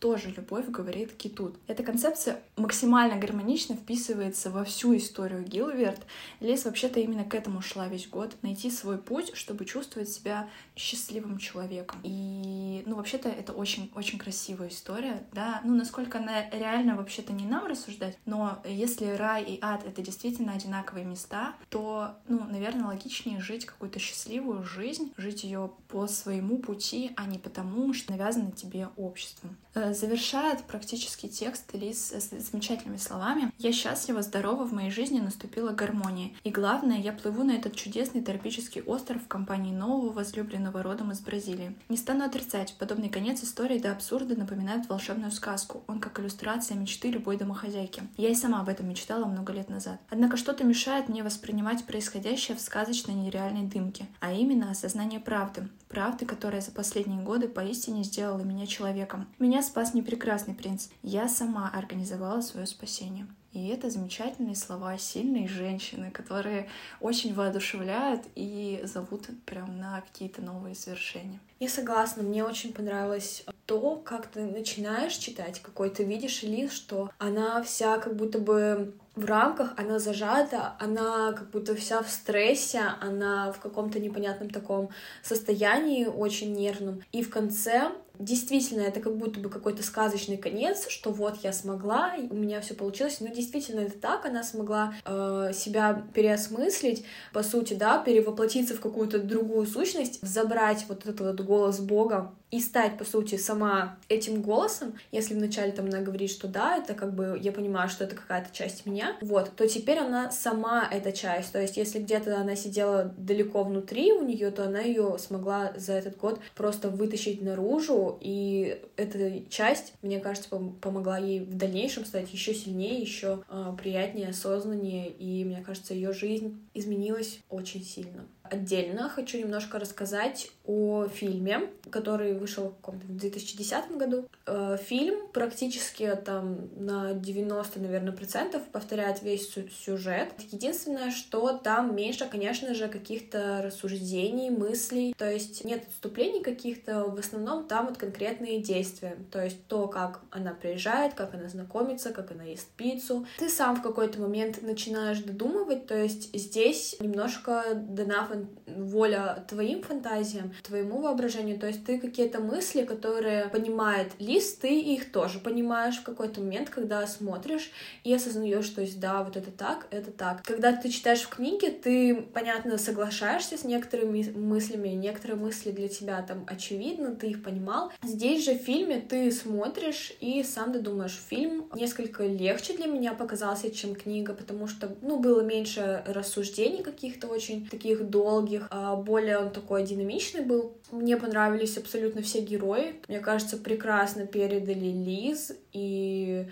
тоже любовь, говорит Китут. Эта концепция максимально гармонично вписывается во всю историю Гилверт. Лес вообще-то именно к этому шла весь год. Найти свой путь, чтобы чувствовать себя счастливым человеком. И, ну, вообще-то это очень-очень красивая история, да. Ну, насколько она реально вообще-то не нам рассуждать, но если рай и ад — это действительно одинаковые места, то, ну, наверное, логичнее жить какую-то счастливую жизнь, жить ее по своему пути, а не потому, что навязано тебе обществом. Э, завершает практически текст Лиз с замечательными словами. «Я счастлива, здорова, в моей жизни наступила гармония. И главное, я плыву на этот чудесный тропический остров в компании нового возлюбленного родом из Бразилии. Не стану отрицать, подобный конец истории до абсурда напоминает волшебную сказку. Он как иллюстрация мечты любой домохозяйки. Я и сама об этом мечтала много лет назад. Однако что-то мешает мне воспринимать происходящее в сказочной нереальной дымке, а именно осознание правды. Правды, которая за последние годы поистине сделала меня человеком. Меня спас не прекрасный принц. Я сама организовала свое спасение. И это замечательные слова сильной женщины, которые очень воодушевляют и зовут прям на какие-то новые свершения. Я согласна, мне очень понравилось то, как ты начинаешь читать, какой ты видишь лист, что она вся как будто бы в рамках, она зажата, она как будто вся в стрессе, она в каком-то непонятном таком состоянии, очень нервном. И в конце действительно это как будто бы какой-то сказочный конец, что вот я смогла, у меня все получилось. Но действительно это так, она смогла э, себя переосмыслить, по сути, да, перевоплотиться в какую-то другую сущность, забрать вот этот вот голос Бога и стать, по сути, сама этим голосом, если вначале там она говорит, что да, это как бы, я понимаю, что это какая-то часть меня, вот, то теперь она сама эта часть, то есть если где-то она сидела далеко внутри у нее, то она ее смогла за этот год просто вытащить наружу, и эта часть, мне кажется, помогла ей в дальнейшем стать еще сильнее, еще э, приятнее, осознаннее, и мне кажется, ее жизнь изменилась очень сильно. Отдельно хочу немножко рассказать о фильме, который вышел в 2010 году. Э, фильм практически там на 90, наверное, процентов повторяет весь сюжет. Единственное, что там меньше, конечно же, каких-то рассуждений, мыслей, то есть нет отступлений каких-то, в основном там вот конкретные действия, то есть то, как она приезжает, как она знакомится, как она ест пиццу. Ты сам в какой-то момент начинаешь додумывать, то есть здесь немножко дана фан... воля твоим фантазиям, твоему воображению. То есть ты какие-то мысли, которые понимает Лиз, ты их тоже понимаешь в какой-то момент, когда смотришь и осознаешь, что есть, да, вот это так, это так. Когда ты читаешь в книге, ты, понятно, соглашаешься с некоторыми мыслями, некоторые мысли для тебя там очевидно, ты их понимал. Здесь же в фильме ты смотришь и сам додумаешь. Фильм несколько легче для меня показался, чем книга, потому что, ну, было меньше рассуждений каких-то очень таких долгих, а более он такой динамичный был. Мне понравились абсолютно все герои. Мне кажется, прекрасно передали Лиз и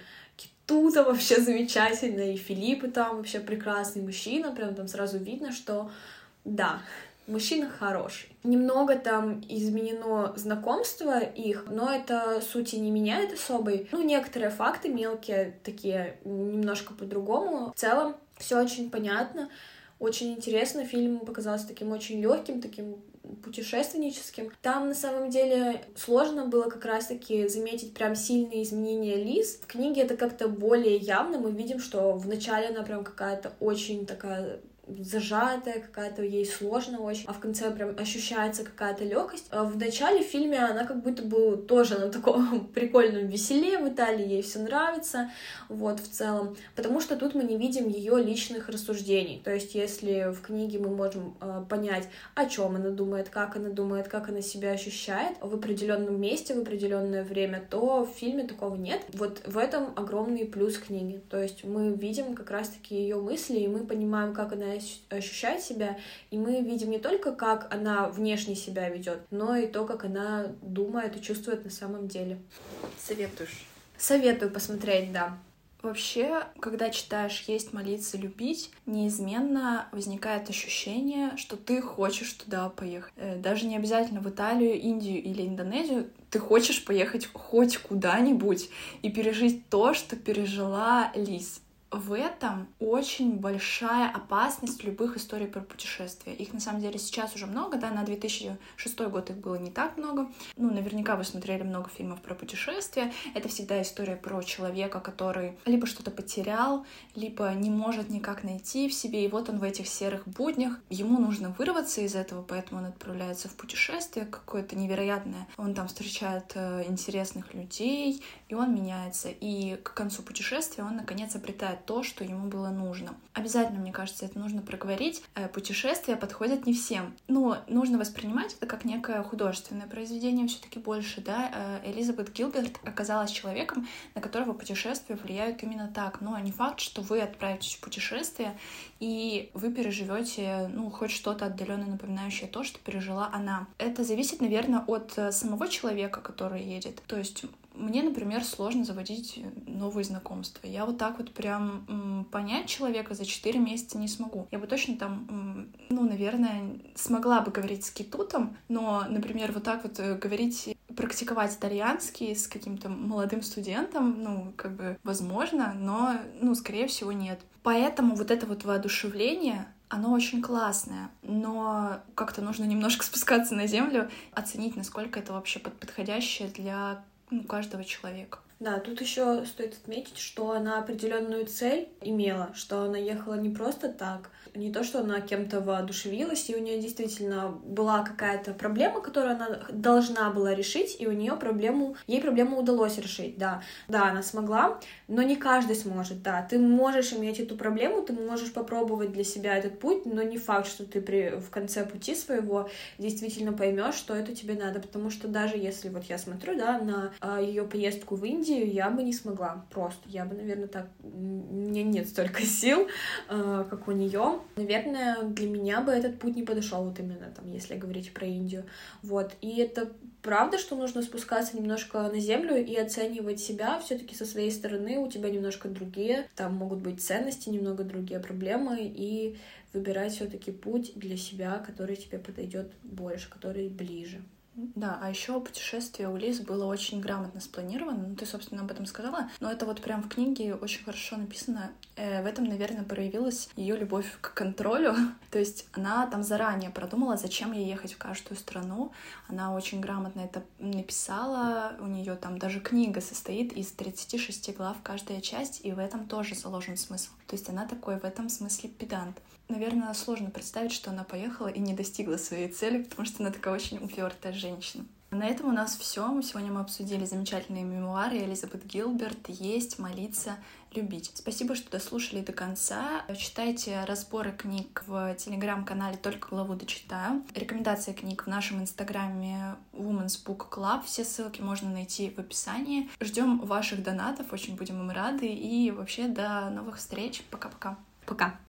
Тута вообще замечательно, и Филипп там вообще прекрасный мужчина, прям там сразу видно, что да, мужчина хороший. Немного там изменено знакомство их, но это сути не меняет особой. Ну, некоторые факты мелкие такие, немножко по-другому. В целом, все очень понятно, очень интересно. Фильм показался таким очень легким, таким путешественническим. Там на самом деле сложно было как раз-таки заметить прям сильные изменения Лиз. В книге это как-то более явно. Мы видим, что вначале она прям какая-то очень такая зажатая, какая-то ей сложно очень, а в конце прям ощущается какая-то легкость. А в начале фильме она как будто бы тоже на таком прикольном веселе в Италии, ей все нравится, вот, в целом, потому что тут мы не видим ее личных рассуждений, то есть если в книге мы можем э, понять, о чем она думает, как она думает, как она себя ощущает в определенном месте, в определенное время, то в фильме такого нет. Вот в этом огромный плюс книги, то есть мы видим как раз-таки ее мысли, и мы понимаем, как она ощущать себя, и мы видим не только, как она внешне себя ведет, но и то, как она думает и чувствует на самом деле. Советуешь? Советую посмотреть, да. Вообще, когда читаешь «Есть, молиться, любить», неизменно возникает ощущение, что ты хочешь туда поехать. Э, даже не обязательно в Италию, Индию или Индонезию. Ты хочешь поехать хоть куда-нибудь и пережить то, что пережила Лиз в этом очень большая опасность любых историй про путешествия. Их на самом деле сейчас уже много, да, на 2006 год их было не так много. Ну, наверняка вы смотрели много фильмов про путешествия. Это всегда история про человека, который либо что-то потерял, либо не может никак найти в себе, и вот он в этих серых буднях. Ему нужно вырваться из этого, поэтому он отправляется в путешествие какое-то невероятное. Он там встречает э, интересных людей, и он меняется. И к концу путешествия он, наконец, обретает то, что ему было нужно. Обязательно, мне кажется, это нужно проговорить. Э, путешествия подходят не всем. Но нужно воспринимать это как некое художественное произведение все таки больше, да. Э, Элизабет Гилберт оказалась человеком, на которого путешествия влияют именно так. Но не факт, что вы отправитесь в путешествие и вы переживете, ну, хоть что-то отдаленно напоминающее то, что пережила она. Это зависит, наверное, от э, самого человека, который едет. То есть мне, например, сложно заводить новые знакомства. Я вот так вот прям понять человека за 4 месяца не смогу. Я бы точно там, ну, наверное, смогла бы говорить с китутом, но, например, вот так вот э, говорить практиковать итальянский с каким-то молодым студентом, ну, как бы, возможно, но, ну, скорее всего, нет. Поэтому вот это вот воодушевление, оно очень классное, но как-то нужно немножко спускаться на землю, оценить, насколько это вообще подходящее для ну, каждого человека. Да, тут еще стоит отметить, что она определенную цель имела, что она ехала не просто так, не то, что она кем-то воодушевилась, и у нее действительно была какая-то проблема, которую она должна была решить, и у нее проблему, ей проблему удалось решить, да. Да, она смогла, но не каждый сможет, да. Ты можешь иметь эту проблему, ты можешь попробовать для себя этот путь, но не факт, что ты при, в конце пути своего действительно поймешь, что это тебе надо, потому что даже если вот я смотрю, да, на э, ее поездку в Индию, я бы не смогла просто, я бы, наверное, так, у меня нет столько сил, э, как у нее, Наверное, для меня бы этот путь не подошел вот именно там, если говорить про Индию. Вот. И это правда, что нужно спускаться немножко на землю и оценивать себя все-таки со своей стороны. У тебя немножко другие, там могут быть ценности, немного другие проблемы, и выбирать все-таки путь для себя, который тебе подойдет больше, который ближе. Да, а еще путешествие у Лиз было очень грамотно спланировано. Ну, ты, собственно, об этом сказала. Но это вот прям в книге очень хорошо написано. Э, в этом, наверное, проявилась ее любовь к контролю. То есть она там заранее продумала, зачем ей ехать в каждую страну. Она очень грамотно это написала. У нее там даже книга состоит из 36 глав каждая часть, и в этом тоже заложен смысл. То есть она такой в этом смысле педант. Наверное, сложно представить, что она поехала и не достигла своей цели, потому что она такая очень упертая женщина. На этом у нас все. Сегодня мы обсудили замечательные мемуары Элизабет Гилберт «Есть, молиться, любить». Спасибо, что дослушали до конца. Читайте разборы книг в телеграм-канале «Только главу дочитаю». Рекомендации книг в нашем инстаграме Women's Book Club. Все ссылки можно найти в описании. Ждем ваших донатов, очень будем им рады. И вообще до новых встреч. Пока-пока. Пока. -пока. Пока.